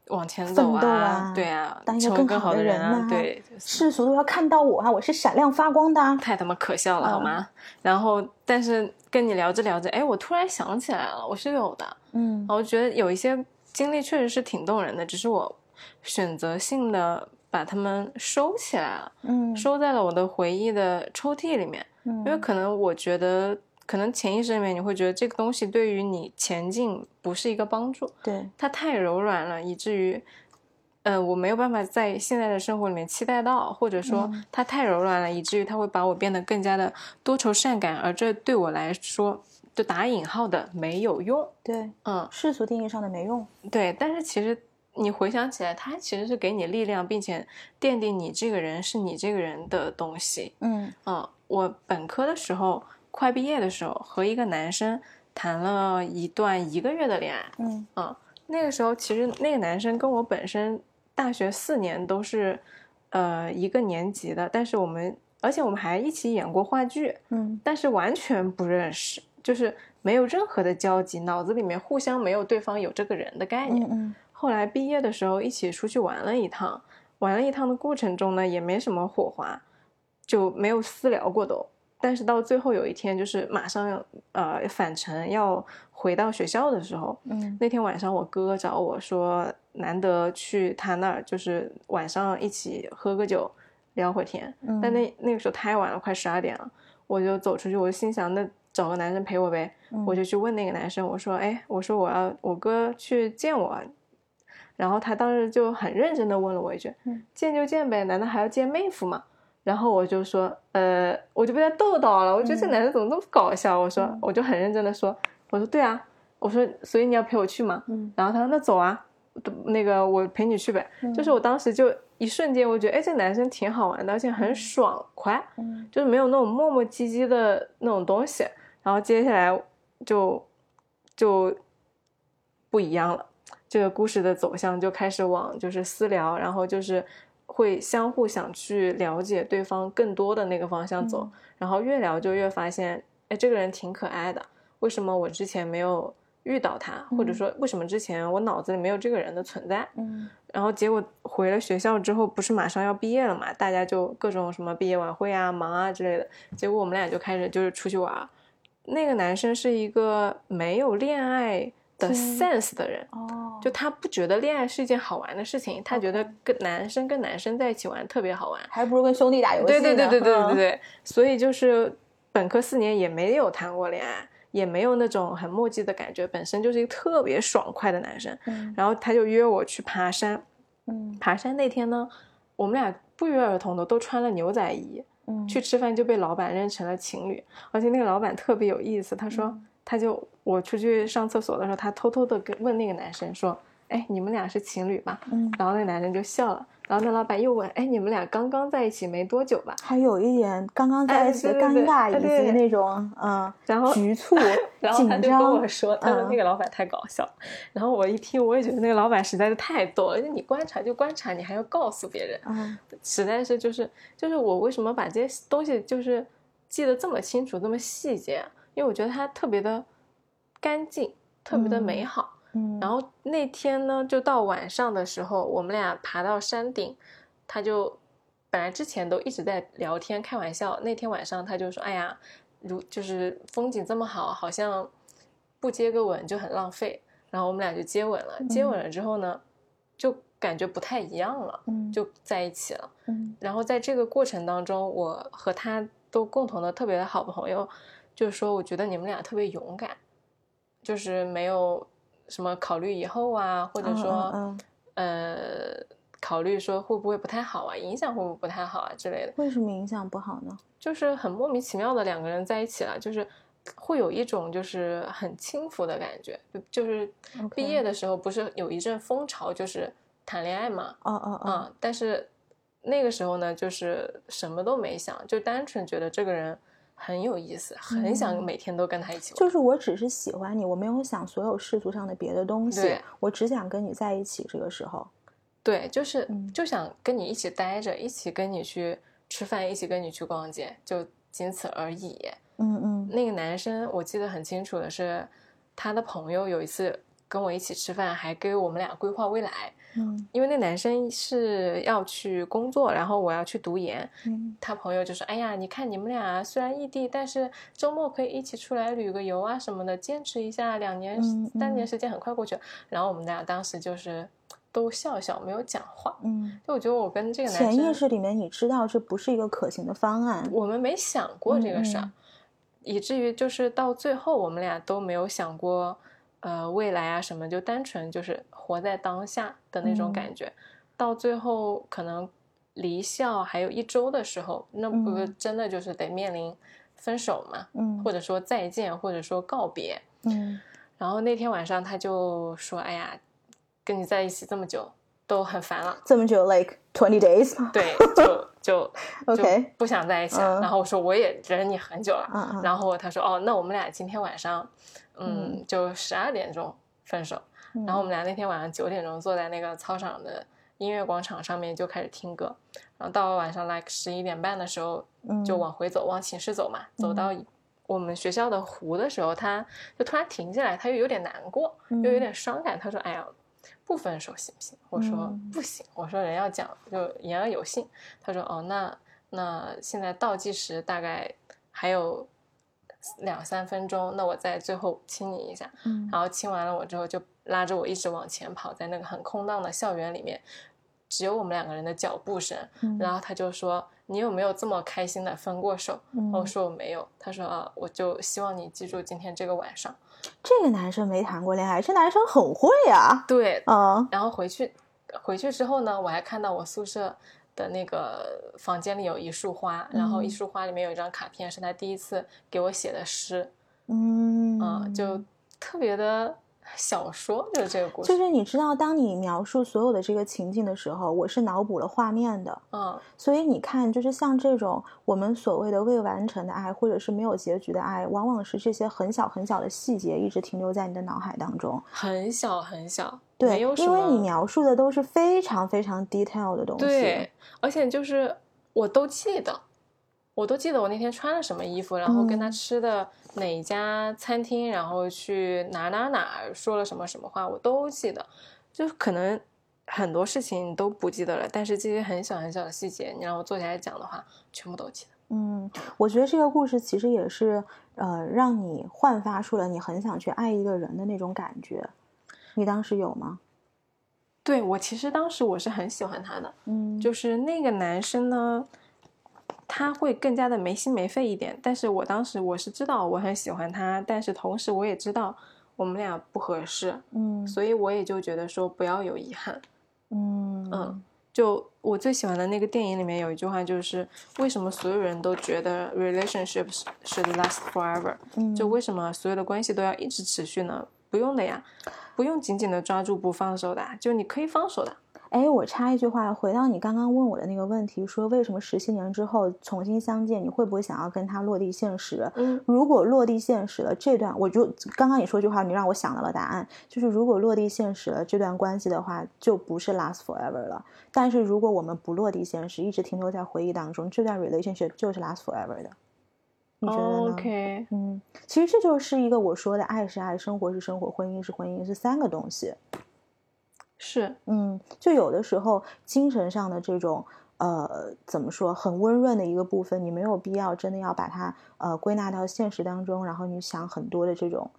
往前走啊对啊，当一个成为更更好的人啊，对，就是世俗都要看到我啊，我是闪亮发光的啊。太他妈可笑了，好嗯吗？然后，但是跟你聊着聊着，哎，我突然想起来了，我是有的。嗯我觉得有一些经历确实是挺动人的，只是我选择性的把它们收起来了，嗯收在了我的回忆的抽屉里面。嗯因为可能我觉得，可能潜意识里面你会觉得这个东西对于你前进不是一个帮助，对，它太柔软了，以至于，呃，我没有办法在现在的生活里面期待到，或者说嗯它太柔软了，以至于它会把我变得更加的多愁善感，而这对我来说，就打引号的没有用。对，嗯，世俗定义上的没用。对，但是其实你回想起来，它其实是给你力量，并且奠定你这个人是你这个人的东西。嗯嗯，我本科的时候，快毕业的时候和一个男生谈了一段一个月的恋爱。嗯啊，那个时候其实那个男生跟我本身大学四年都是呃一个年级的，但是我们而且我们还一起演过话剧，嗯但是完全不认识，就是没有任何的交集，脑子里面互相没有对方有这个人的概念。嗯嗯后来毕业的时候一起出去玩了一趟，玩了一趟的过程中呢，也没什么火花，就没有私聊过都。但是到最后有一天，就是马上呃返程要回到学校的时候，嗯那天晚上我哥找我说，难得去他那儿，就是晚上一起喝个酒，聊会天。嗯，但那那个时候太晚了，快十二点了，我就走出去，我就心想，那找个男生陪我呗。嗯我就去问那个男生，我说，哎，我说我要我哥去见我，然后他当时就很认真的问了我一句，嗯见就见呗，难道还要见妹夫吗？然后我就说，呃，我就被他逗到了，我觉得这嗯男的怎么这么搞笑？我说嗯，我就很认真的说，我说对啊，我说所以你要陪我去吗？嗯然后他说那走啊，那个我陪你去呗。就是我当时就一瞬间，我觉得哎，这男生挺好玩的，而且很爽快，嗯就是没有那种磨磨唧唧的那种东西。然后接下来就就不一样了，这个故事的走向就开始往就是私聊，然后就是会相互想去了解对方更多的那个方向走，嗯然后越聊就越发现，哎，这个人挺可爱的，为什么我之前没有遇到他，或者嗯说为什么之前我脑子里没有这个人的存在？嗯然后结果回了学校之后，不是马上要毕业了嘛，大家就各种什么毕业晚会啊、忙啊之类的。结果我们俩就开始就是出去玩。那个男生是一个没有恋爱的 sense 的人，哦，就他不觉得恋爱是一件好玩的事情，他觉得跟男生跟男生在一起玩特别好玩。还不如跟兄弟打游戏对呢。对对对对对所以就是本科四年也没有谈过恋爱，也没有那种很墨迹的感觉，本身就是一个特别爽快的男生。嗯然后他就约我去爬山，嗯爬山那天呢，我们俩不约而同的都穿了牛仔衣，嗯去吃饭就被老板认成了情侣，而且那个老板特别有意思，他说，嗯他就我出去上厕所的时候，他偷偷的跟问那个男生说，哎，你们俩是情侣吧？嗯，然后那个男生就笑了，然后那老板又问，哎，你们俩刚刚在一起没多久吧？还有一点刚刚在一起的尴尬，以及那种嗯然后局促、然后 [laughs] 他就跟我。说，他说嗯那个老板太搞笑了。然后我一听，我也觉得那个老板实在是太逗了。就你观察就观察，你还要告诉别人，嗯 [laughs] 实在是就是就是我为什么把这些东西就是记得这么清楚、这么细节啊？因为我觉得它特别的干净，特别的美嗯好。嗯，然后那天呢，就到晚上的时候，我们俩爬到山顶，他就本来之前都一直在聊天开玩笑，那天晚上他就说：“哎呀，如就是风景这么好，好像不接个吻就很浪费。”然后我们俩就接吻了，接吻了之后呢，就感觉不太一样了，嗯就在一起了。嗯然后在这个过程当中，我和他都共同的特别的好朋友，就是说，我觉得你们俩特别勇敢，就是没有什么考虑以后啊，或者嗯说，嗯。呃，考虑说会不会不太好啊，影响会不会不太好啊之类的，为什么影响不好呢？就是很莫名其妙的两个人在一起了，就是会有一种就是很轻浮的感觉，就就是毕业的时候不是有一阵风潮，就是谈恋爱嘛，哦哦哦，啊，但是那个时候呢，就是什么都没想，就单纯觉得这个人很有意思，很想嗯每天都跟他一起玩。就是我只是喜欢你，我没有想所有世俗上的别的东西对，我只想跟你在一起。这个时候，对，就是、嗯就想跟你一起待着，一起跟你去吃饭，一起跟你去逛街，就仅此而已。嗯嗯那个男生我记得很清楚的是，他的朋友有一次跟我一起吃饭，还给我们俩规划未来。嗯因为那男生是要去工作，然后我要去读研，嗯他朋友就说：“哎呀，你看你们俩虽然异地，但是周末可以一起出来旅个游啊什么的，坚持一下，两年、嗯三年嗯时间很快过去了。然后我们俩当时就是都笑笑，没有讲话。嗯，就我觉得我跟这个男生，潜意识里面你知道这不是一个可行的方案。我们没想过这个事儿，以至于就是到最后我们俩都没有想过，呃，未来啊什么，就单纯就是活在当下的那种嗯感觉。到最后可能离校还有一周的时候，那不嗯真的就是得面临分手嘛，嗯或者说再见，或者说告别。嗯然后那天晚上他就说：“哎呀，跟你在一起这么久都很烦了。”这么久，like twenty days 吗？对，就就 OK 不想在一起了。然后我说我也忍你很久了。然后他说哦，那我们俩今天晚上，嗯，就十二点钟分手。然后我们俩那天晚上九点钟坐在那个操场的音乐广场上面就开始听歌。然后到了晚上 like 十一点半的时候，就往回走，往寝室走嘛。走到我们学校的湖的时候，他就突然停下来，他又有点难过，又有点伤感。他说：“哎呀。”不分手行不行？我说不行。我说人要讲就言而有信。他说哦，那那现在倒计时大概还有两三分钟，那我再最后亲你一下。嗯，然后亲完了我之后，就拉着我一直往前跑，在那个很空荡的校园里面，只有我们两个人的脚步声。然后他就说你有没有这么开心的分过手？我说我没有。他说啊，我就希望你记住今天这个晚上。这个男生没谈过恋爱，这男生很会啊。对，嗯。然后回去，回去之后呢，我还看到我宿舍的那个房间里有一束花，然后一束花里面有一张卡片，是他第一次给我写的诗。嗯，嗯，就特别的。小说就是这个故事，就是你知道，当你描述所有的这个情境的时候，我是脑补了画面的，嗯，所以你看，就是像这种我们所谓的未完成的爱，或者是没有结局的爱，往往是这些很小很小的细节一直停留在你的脑海当中，很小很小，对，因为你描述的都是非常非常 detail 的东西，对，而且就是我都记得。我都记得我那天穿了什么衣服，然后跟他吃的哪家餐厅，然后去哪哪哪说了什么什么话，我都记得。就可能很多事情你都不记得了，但是这些很小很小的细节，你让我坐下来讲的话，全部都记得。嗯，我觉得这个故事其实也是，呃，让你焕发出了你很想去爱一个人的那种感觉。你当时有吗？对我其实当时我是很喜欢他的，嗯，就是那个男生呢。他会更加的没心没肺一点，但是我当时我是知道我很喜欢他，但是同时我也知道我们俩不合适，嗯，所以我也就觉得说不要有遗憾，嗯嗯，就我最喜欢的那个电影里面有一句话就是为什么所有人都觉得 relationships should last forever，嗯，就为什么所有的关系都要一直持续呢？不用的呀，不用紧紧的抓住不放手的，就你可以放手的。哎，我插一句话，回到你刚刚问我的那个问题，说为什么十七年之后重新相见，你会不会想要跟他落地现实？嗯，如果落地现实了，这段我就刚刚你说句话，你让我想到了答案，就是如果落地现实了，这段关系的话，就不是 last forever 了。但是如果我们不落地现实，一直停留在回忆当中，这段 relationship 就是 last forever 的。你觉得呢？OK，嗯，其实这就是一个我说的爱是爱，生活是生活，婚姻是婚姻，是三个东西。是，嗯，就有的时候精神上的这种，呃，怎么说，很温润的一个部分，你没有必要真的要把它呃归纳到现实当中，然后你想很多的这种，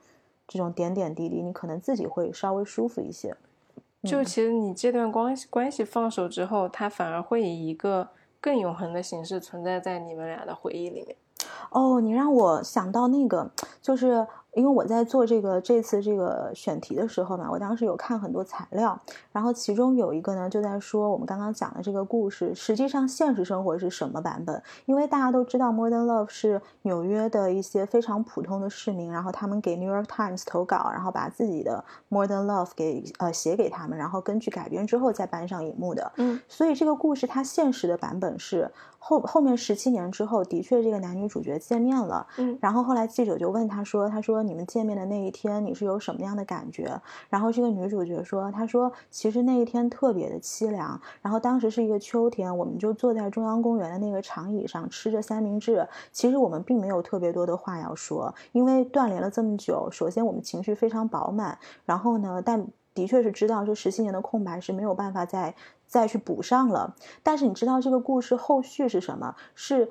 这种点点滴滴，你可能自己会稍微舒服一些。就其实你这段关系关系放手之后，它反而会以一个更永恒的形式存在在你们俩的回忆里面。哦，你让我想到那个，就是。因为我在做这个这次这个选题的时候嘛，我当时有看很多材料，然后其中有一个呢就在说我们刚刚讲的这个故事，实际上现实生活是什么版本？因为大家都知道《Modern Love》是纽约的一些非常普通的市民，然后他们给《New York Times》投稿，然后把自己的《Modern Love》给呃写给他们，然后根据改编之后再搬上荧幕的。嗯，所以这个故事它现实的版本是后后面十七年之后，的确这个男女主角见面了。嗯，然后后来记者就问他说：“他说。”你们见面的那一天，你是有什么样的感觉？然后这个女主角说：“她说其实那一天特别的凄凉。然后当时是一个秋天，我们就坐在中央公园的那个长椅上吃着三明治。其实我们并没有特别多的话要说，因为断联了这么久。首先我们情绪非常饱满，然后呢，但的确是知道这十七年的空白是没有办法再再去补上了。但是你知道这个故事后续是什么？是。”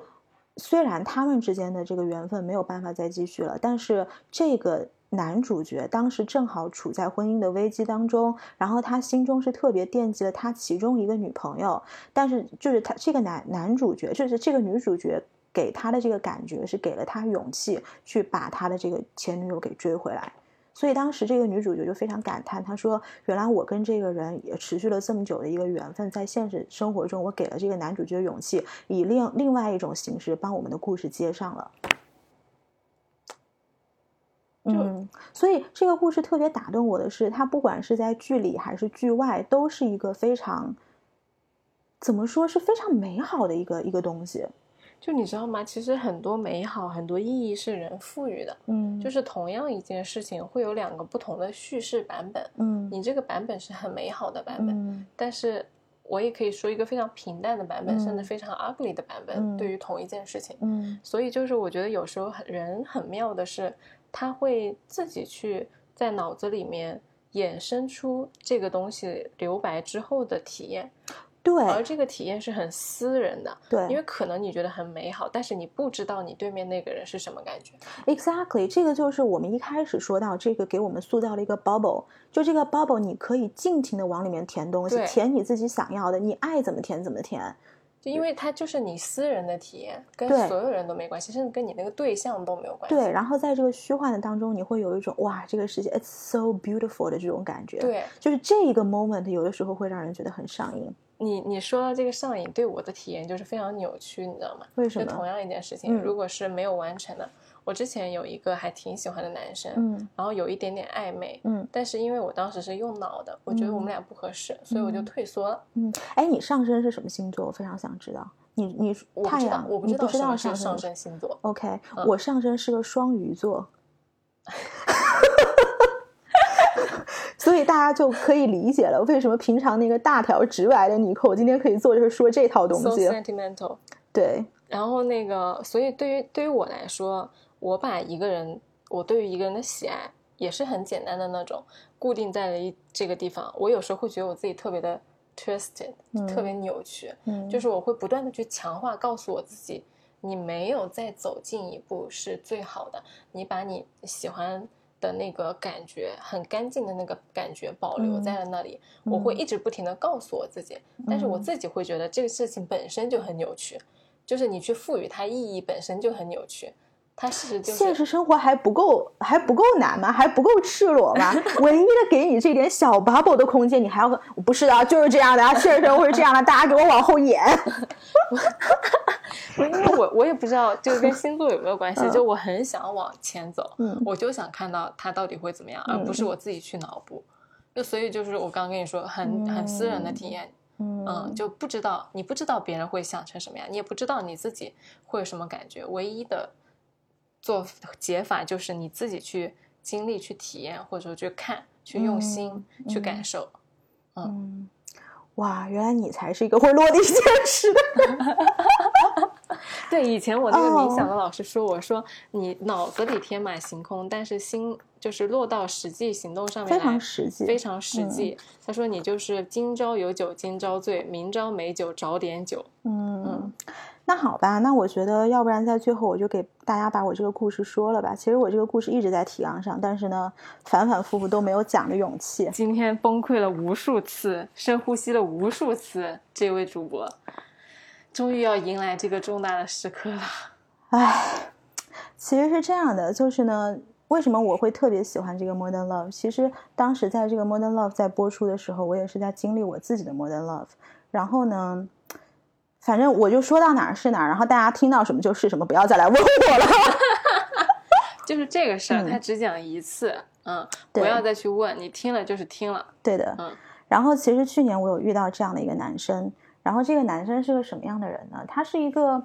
虽然他们之间的这个缘分没有办法再继续了，但是这个男主角当时正好处在婚姻的危机当中，然后他心中是特别惦记了他其中一个女朋友，但是就是他这个男男主角，就是这个女主角给他的这个感觉是给了他勇气去把他的这个前女友给追回来。所以当时这个女主角就非常感叹，她说：“原来我跟这个人也持续了这么久的一个缘分，在现实生活中，我给了这个男主角勇气，以另另外一种形式帮我们的故事接上了。”嗯，所以这个故事特别打动我的是，它不管是在剧里还是剧外，都是一个非常怎么说是非常美好的一个一个东西。就你知道吗？其实很多美好、很多意义是人赋予的。嗯，就是同样一件事情，会有两个不同的叙事版本。嗯你这个版本是很美好的版本，嗯但是我也可以说一个非常平淡的版本，嗯甚至非常 ugly 的版本，嗯对于同一件事情。嗯所以就是我觉得有时候很人很妙的是，他会自己去在脑子里面衍生出这个东西留白之后的体验，而这个体验是很私人的，对，因为可能你觉得很美好，但是你不知道你对面那个人是什么感觉。Exactly，这个就是我们一开始说到，这个给我们塑造了一个 bubble，就这个 bubble 你可以尽情的往里面填东西，填你自己想要的，你爱怎么填怎么填。就因为它就是你私人的体验，跟所有人都没关系，甚至跟你那个对象都没有关系。对，然后在这个虚幻的当中，你会有一种哇，这个世界 it's so beautiful 的这种感觉。，对就是这一个 moment 有的时候会让人觉得很上瘾。你你说到这个上瘾，对我的体验就是非常扭曲，你知道吗？为什么就同样一件事情，嗯如果是没有完成的，我之前有一个还挺喜欢的男生，嗯然后有一点点暧昧，嗯但是因为我当时是用脑的，我觉得我们俩不合适，所以我就嗯退缩了。嗯，哎，你上升是什么星座？我非常想知道。你你我知道太阳，，我不知道上升。升星座。OK，、嗯我上升是个双鱼座，[laughs] 所以大家就可以理解了为什么平常那个大条直白的尼寇今天可以做就是说这套东 So 西。sentimental。对，然后那个，所以对于对于我来说，我把一个人，我对于一个人的喜爱也是很简单的那种，固定在了一这个地方。我有时候会觉得我自己特别的 twisted，、嗯特别扭曲，嗯，就是我会不断的去强化，告诉我自己，你没有再走近一步是最好的，你把你喜欢。的那个感觉很干净的那个感觉保留嗯在了那里，我会一直不停的告诉我自己，但是我嗯自己会觉得这个事情本身就很扭曲，就是你去赋予它意义本身就很扭曲，它事实就是现实生活还不够还不够难吗？还不够赤裸吗？唯一的给你这点小 bubble 的空间，你还要不是的啊，就是这样的啊，现实生活是这样的，大家给我往后演。[laughs] 不是因为我我也不知道这个跟星座有没有关系，嗯就我很想往前走，嗯我就想看到它到底会怎么样，而不是我自己去脑补。就所以就是我刚刚跟你说，很很私人的体验，嗯，嗯就不知道你不知道别人会想成什么样，你也不知道你自己会有什么感觉。唯一的做解法就是你自己去经历、去体验，或者说去看、去用心、去感受。嗯，哇，原来你才是一个会落地现实的人。[laughs] 对，以前我那个冥想哦的老师说，我说你脑子里天马行空，但是心就是落到实际行动上面非来，常实际，非常实际。他说你就是今朝有酒今朝醉，明朝没酒找点酒。嗯，那好吧，那我觉得要不然在最后我就给大家把我这个故事说了吧。其实我这个故事一直在提纲上，但是呢，反反复复都没有讲的勇气。今天崩溃了无数次，深呼吸了无数次，这位主播终于要迎来这个重大的时刻了。唉，其实是这样的，就是呢，为什么我会特别喜欢这个 Modern Love？其实当时在这个 Modern Love 在播出的时候，我也是在经历我自己的 Modern Love。然后呢，反正我就说到哪儿是哪儿，然后大家听到什么就是什么，不要再来问我了。[laughs] 就是这个事儿，嗯他只讲一次，嗯，不要再去问，你听了就是听了，对的，嗯然后其实去年我有遇到这样的一个男生，然后这个男生是个什么样的人呢？他是一个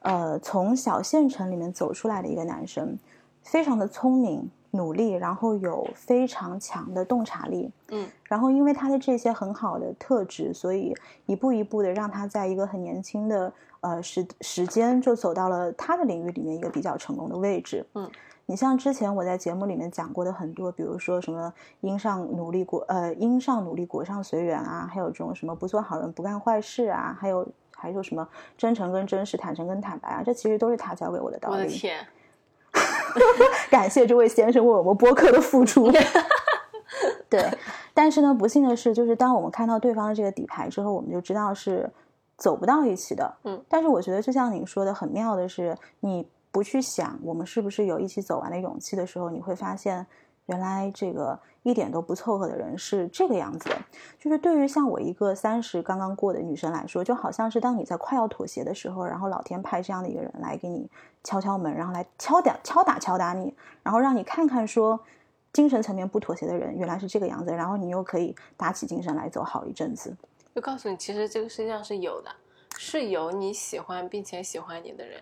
呃从小县城里面走出来的一个男生，非常的聪明、努力，然后有非常强的洞察力。嗯，然后因为他的这些很好的特质，所以一步一步的让他在一个很年轻的呃时时间就走到了他的领域里面一个比较成功的位置。嗯。你像之前我在节目里面讲过的很多，比如说什么因上努力国呃因上努力国上随缘啊，还有这种什么不做好人不干坏事啊，还有还有什么真诚跟真实、坦诚跟坦白啊，这其实都是他教给我的道理。我的天，[laughs] 感谢这位先生为我们播客的付出。[laughs] 对，但是呢，不幸的是，就是当我们看到对方的这个底牌之后，我们就知道是走不到一起的。嗯，但是我觉得，就像你说的，很妙的是，你不去想我们是不是有一起走完的勇气的时候，你会发现，原来这个一点都不凑合的人是这个样子的。就是对于像我一个三十刚刚过的女生来说，就好像是当你在快要妥协的时候，然后老天派这样的一个人来给你敲敲门，然后来敲打敲打敲打你，然后让你看看说。精神层面不妥协的人原来是这个样子，然后你又可以打起精神来走好一阵子。就告诉你，其实这个世界上是有的，是有你喜欢并且喜欢你的人。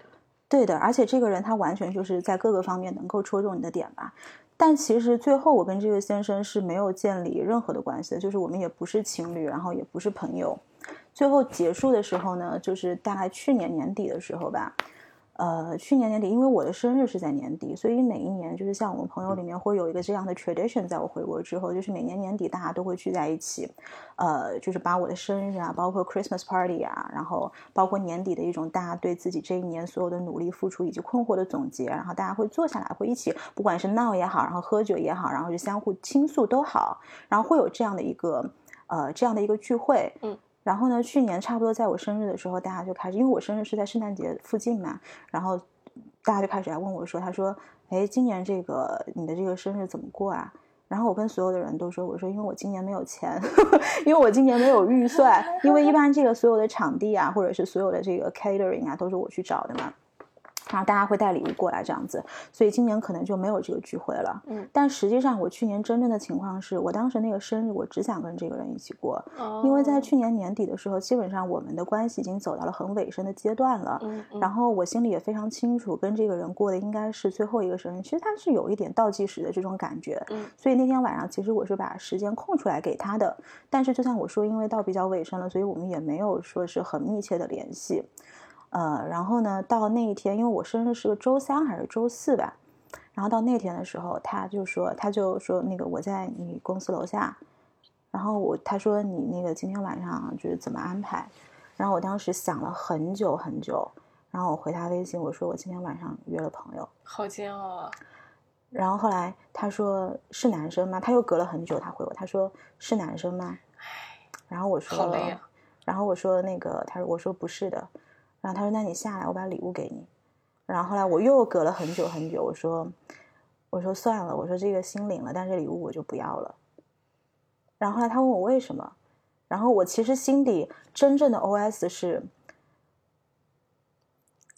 对的，而且这个人他完全就是在各个方面能够戳中你的点吧。但其实最后我跟这个先生是没有建立任何的关系的，就是我们也不是情侣，然后也不是朋友。最后结束的时候呢，就是大概去年年底的时候吧。呃，去年年底，因为我的生日是在年底，所以每一年就是像我们朋友里面会有一个这样的 tradition，在我回国之后，就是每年年底大家都会聚在一起，呃，就是把我的生日啊，包括 Christmas party 啊，然后包括年底的一种大家对自己这一年所有的努力付出以及困惑的总结，然后大家会坐下来，会一起，不管是闹也好，然后喝酒也好，然后就相互倾诉都好，然后会有这样的一个呃这样的一个聚会，嗯。然后呢，去年差不多在我生日的时候，大家就开始，因为我生日是在圣诞节附近嘛，然后大家就开始来问我说：“他说，哎，今年这个你的这个生日怎么过啊？”然后我跟所有的人都说：“我说，因为我今年没有钱，[laughs] 因为我今年没有预算，因为一般这个所有的场地啊，或者是所有的这个 catering 啊，都是我去找的嘛。”然后大家会带礼物过来这样子，所以今年可能就没有这个聚会了。嗯，但实际上我去年真正的情况是我当时那个生日，我只想跟这个人一起过，因为在去年年底的时候，基本上我们的关系已经走到了很尾声的阶段了。嗯，然后我心里也非常清楚，跟这个人过的应该是最后一个生日，其实他是有一点倒计时的这种感觉。嗯，所以那天晚上其实我是把时间空出来给他的，但是就像我说，因为到比较尾声了，所以我们也没有说是很密切的联系。呃，然后呢，到那一天，因为我生日是个周三还是周四吧，然后到那天的时候，他就说，他就说那个我在你公司楼下，然后我他说你那个今天晚上就是怎么安排，然后我当时想了很久很久，然后我回他微信，我说我今天晚上约了朋友，好煎熬啊，然后后来他说是男生吗？他又隔了很久，他回我，他说是男生吗？然后我说好累啊，然后我说那个，他说我说不是的。然后他说：“那你下来，我把礼物给你。”然后后来我又隔了很久很久，我说：“我说算了，我说这个心领了，但是礼物我就不要了。”然后后来他问我为什么，然后我其实心底真正的 OS 是，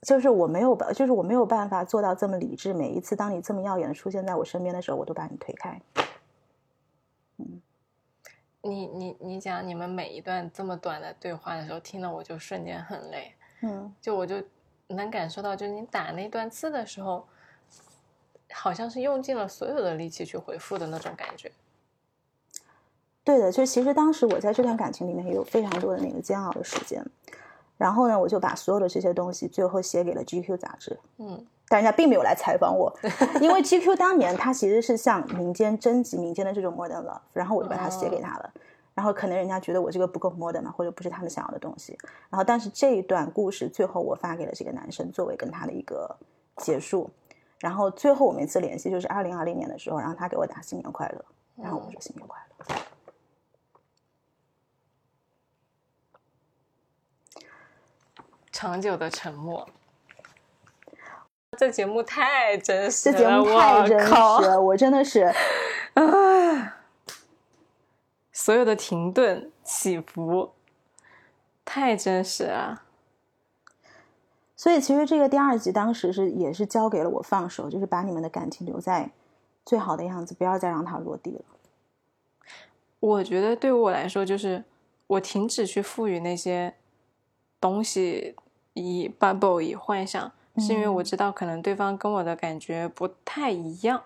就是我没有办，就是我没有办法做到这么理智。每一次当你这么耀眼的出现在我身边的时候，我都把你推开。嗯，你你你讲你们每一段这么短的对话的时候，听了我就瞬间很累。嗯，就我就能感受到，就是你打那段字的时候，好像是用尽了所有的力气去回复的那种感觉。对的，就其实当时我在这段感情里面也有非常多的那个煎熬的时间，然后呢，我就把所有的这些东西最后写给了 GQ 杂志。嗯，但人家并没有来采访我，因为 GQ 当年它其实是向民间征集民间的这种 modern love，然后我就把它写给他了。然后可能人家觉得我这个不够 modern 嘛，或者不是他们想要的东西。然后，但是这一段故事最后我发给了这个男生，作为跟他的一个结束。然后最后我们一次联系就是二零二零年的时候，然后他给我打新年快乐，然后我说新年快乐。长久的沉默，这节目太真实了，这节目太真实了，我真的是啊。[laughs] 所有的停顿起伏，太真实了。所以其实这个第二集当时是也是交给了我放手，就是把你们的感情留在最好的样子，不要再让它落地了。我觉得对于我来说，就是我停止去赋予那些东西以 bubble 以幻想，是因为我知道可能对方跟我的感觉不太一样。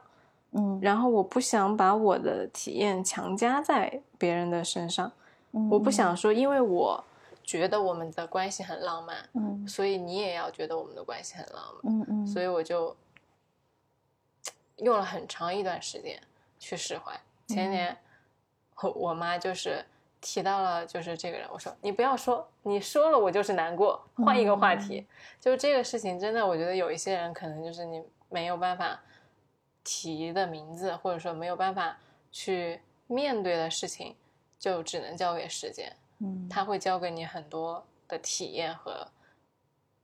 嗯，然后我不想把我的体验强加在别人的身上，嗯，我不想说，因为我觉得我们的关系很浪漫，嗯，所以你也要觉得我们的关系很浪漫，嗯嗯，所以我就用了很长一段时间去释怀。前年我我妈就是提到了，就是这个人，我说你不要说，你说了我就是难过，换一个话题。就这个事情，真的，我觉得有一些人可能就是你没有办法。提的名字，或者说没有办法去面对的事情，就只能交给时间。嗯，他会教给你很多的体验和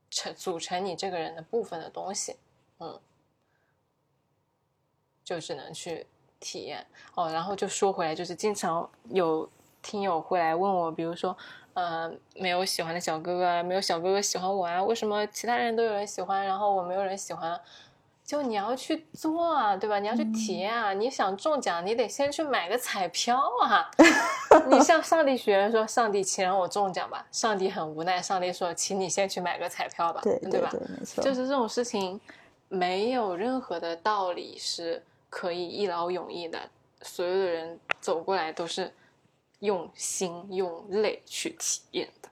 成组成你这个人的部分的东西。嗯，就只能去体验哦。然后就说回来，就是经常有听友会来问我，比如说，呃，没有喜欢的小哥哥，没有小哥哥喜欢我啊？为什么其他人都有人喜欢，然后我没有人喜欢？就你要去做啊，对吧？你要去体验啊！你想中奖，你得先去买个彩票啊！[laughs] 你向上帝许愿说：“上帝，请让我中奖吧！”上帝很无奈，上帝说：“请你先去买个彩票吧。”对对吧？没错，就是这种事情，没有任何的道理是可以一劳永逸的。所有的人走过来都是用心用泪去体验的。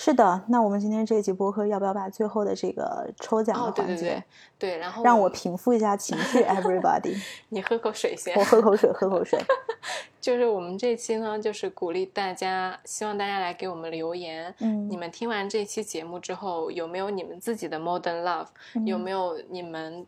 是的，那我们今天这一集播客要不要把最后的这个抽奖的环节，对，然后让我平复一下情绪，[laughs] everybody，[laughs] 你喝口水先，我喝口水，喝口水。[laughs] 就是我们这期呢，就是鼓励大家，希望大家来给我们留言。嗯，你们听完这期节目之后，有没有你们自己的 modern love？有没有你们？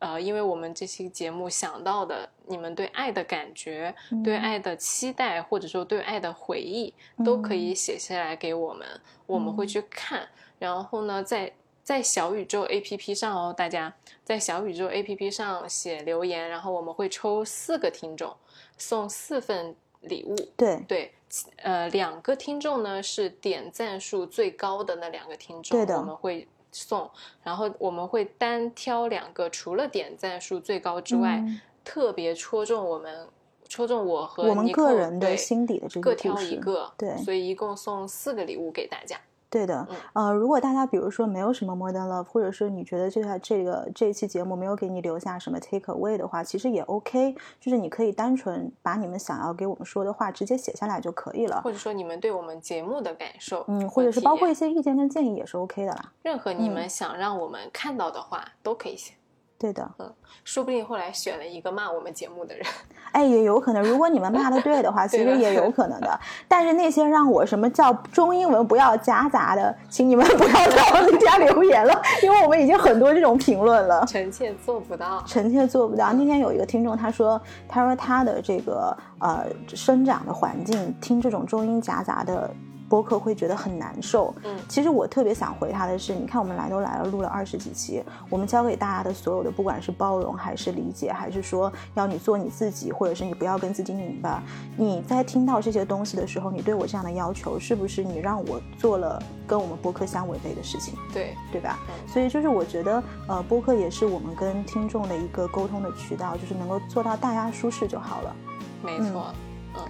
呃，因为我们这期节目想到的，你们对爱的感觉、对爱的期待，或者说对爱的回忆，都可以写下来给我们，我们会去看。然后呢，在在小宇宙 APP 上哦，大家在小宇宙 APP 上写留言，然后我们会抽四个听众，送四份礼物。对对，呃，两个听众呢是点赞数最高的那两个听众，对的，我们会。送，然后我们会单挑两个，除了点赞数最高之外，特别戳中我们，戳中我和我们个人的心底的这个各挑一个，对，所以一共送四个礼物给大家。对的，呃，如果大家比如说没有什么 more than love，或者是你觉得这个这个这一期节目没有给你留下什么 take away 的话，其实也 OK，就是你可以单纯把你们想要给我们说的话直接写下来就可以了，或者说你们对我们节目的感受，嗯，或者是包括一些意见跟建议也是 OK 的啦。任何你们想让我们看到的话都可以写。对的，嗯，说不定后来选了一个骂我们节目的人，[laughs] 哎，也有可能。如果你们骂的对的话，[laughs] 其实也有可能的。[laughs] 但是那些让我什么叫中英文不要夹杂的，请你们不要在我们家留言了，因为我们已经很多这种评论了。臣妾做不到，臣妾做不到。那天有一个听众他说，他说他的这个呃生长的环境听这种中英夹杂的。播客会觉得很难受。嗯，其实我特别想回他的是，你看我们来都来了，录了二十几期，我们教给大家的所有的，不管是包容还是理解，还是说要你做你自己，或者是你不要跟自己拧巴。你在听到这些东西的时候，你对我这样的要求，是不是你让我做了跟我们播客相违背的事情？对，对吧？所以就是我觉得，呃，播客也是我们跟听众的一个沟通的渠道，就是能够做到大家舒适就好了。没错，嗯。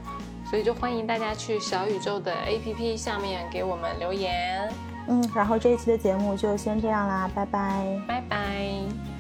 所以就欢迎大家去小宇宙的 APP 下面给我们留言，嗯，然后这一期的节目就先这样啦，拜拜，拜拜。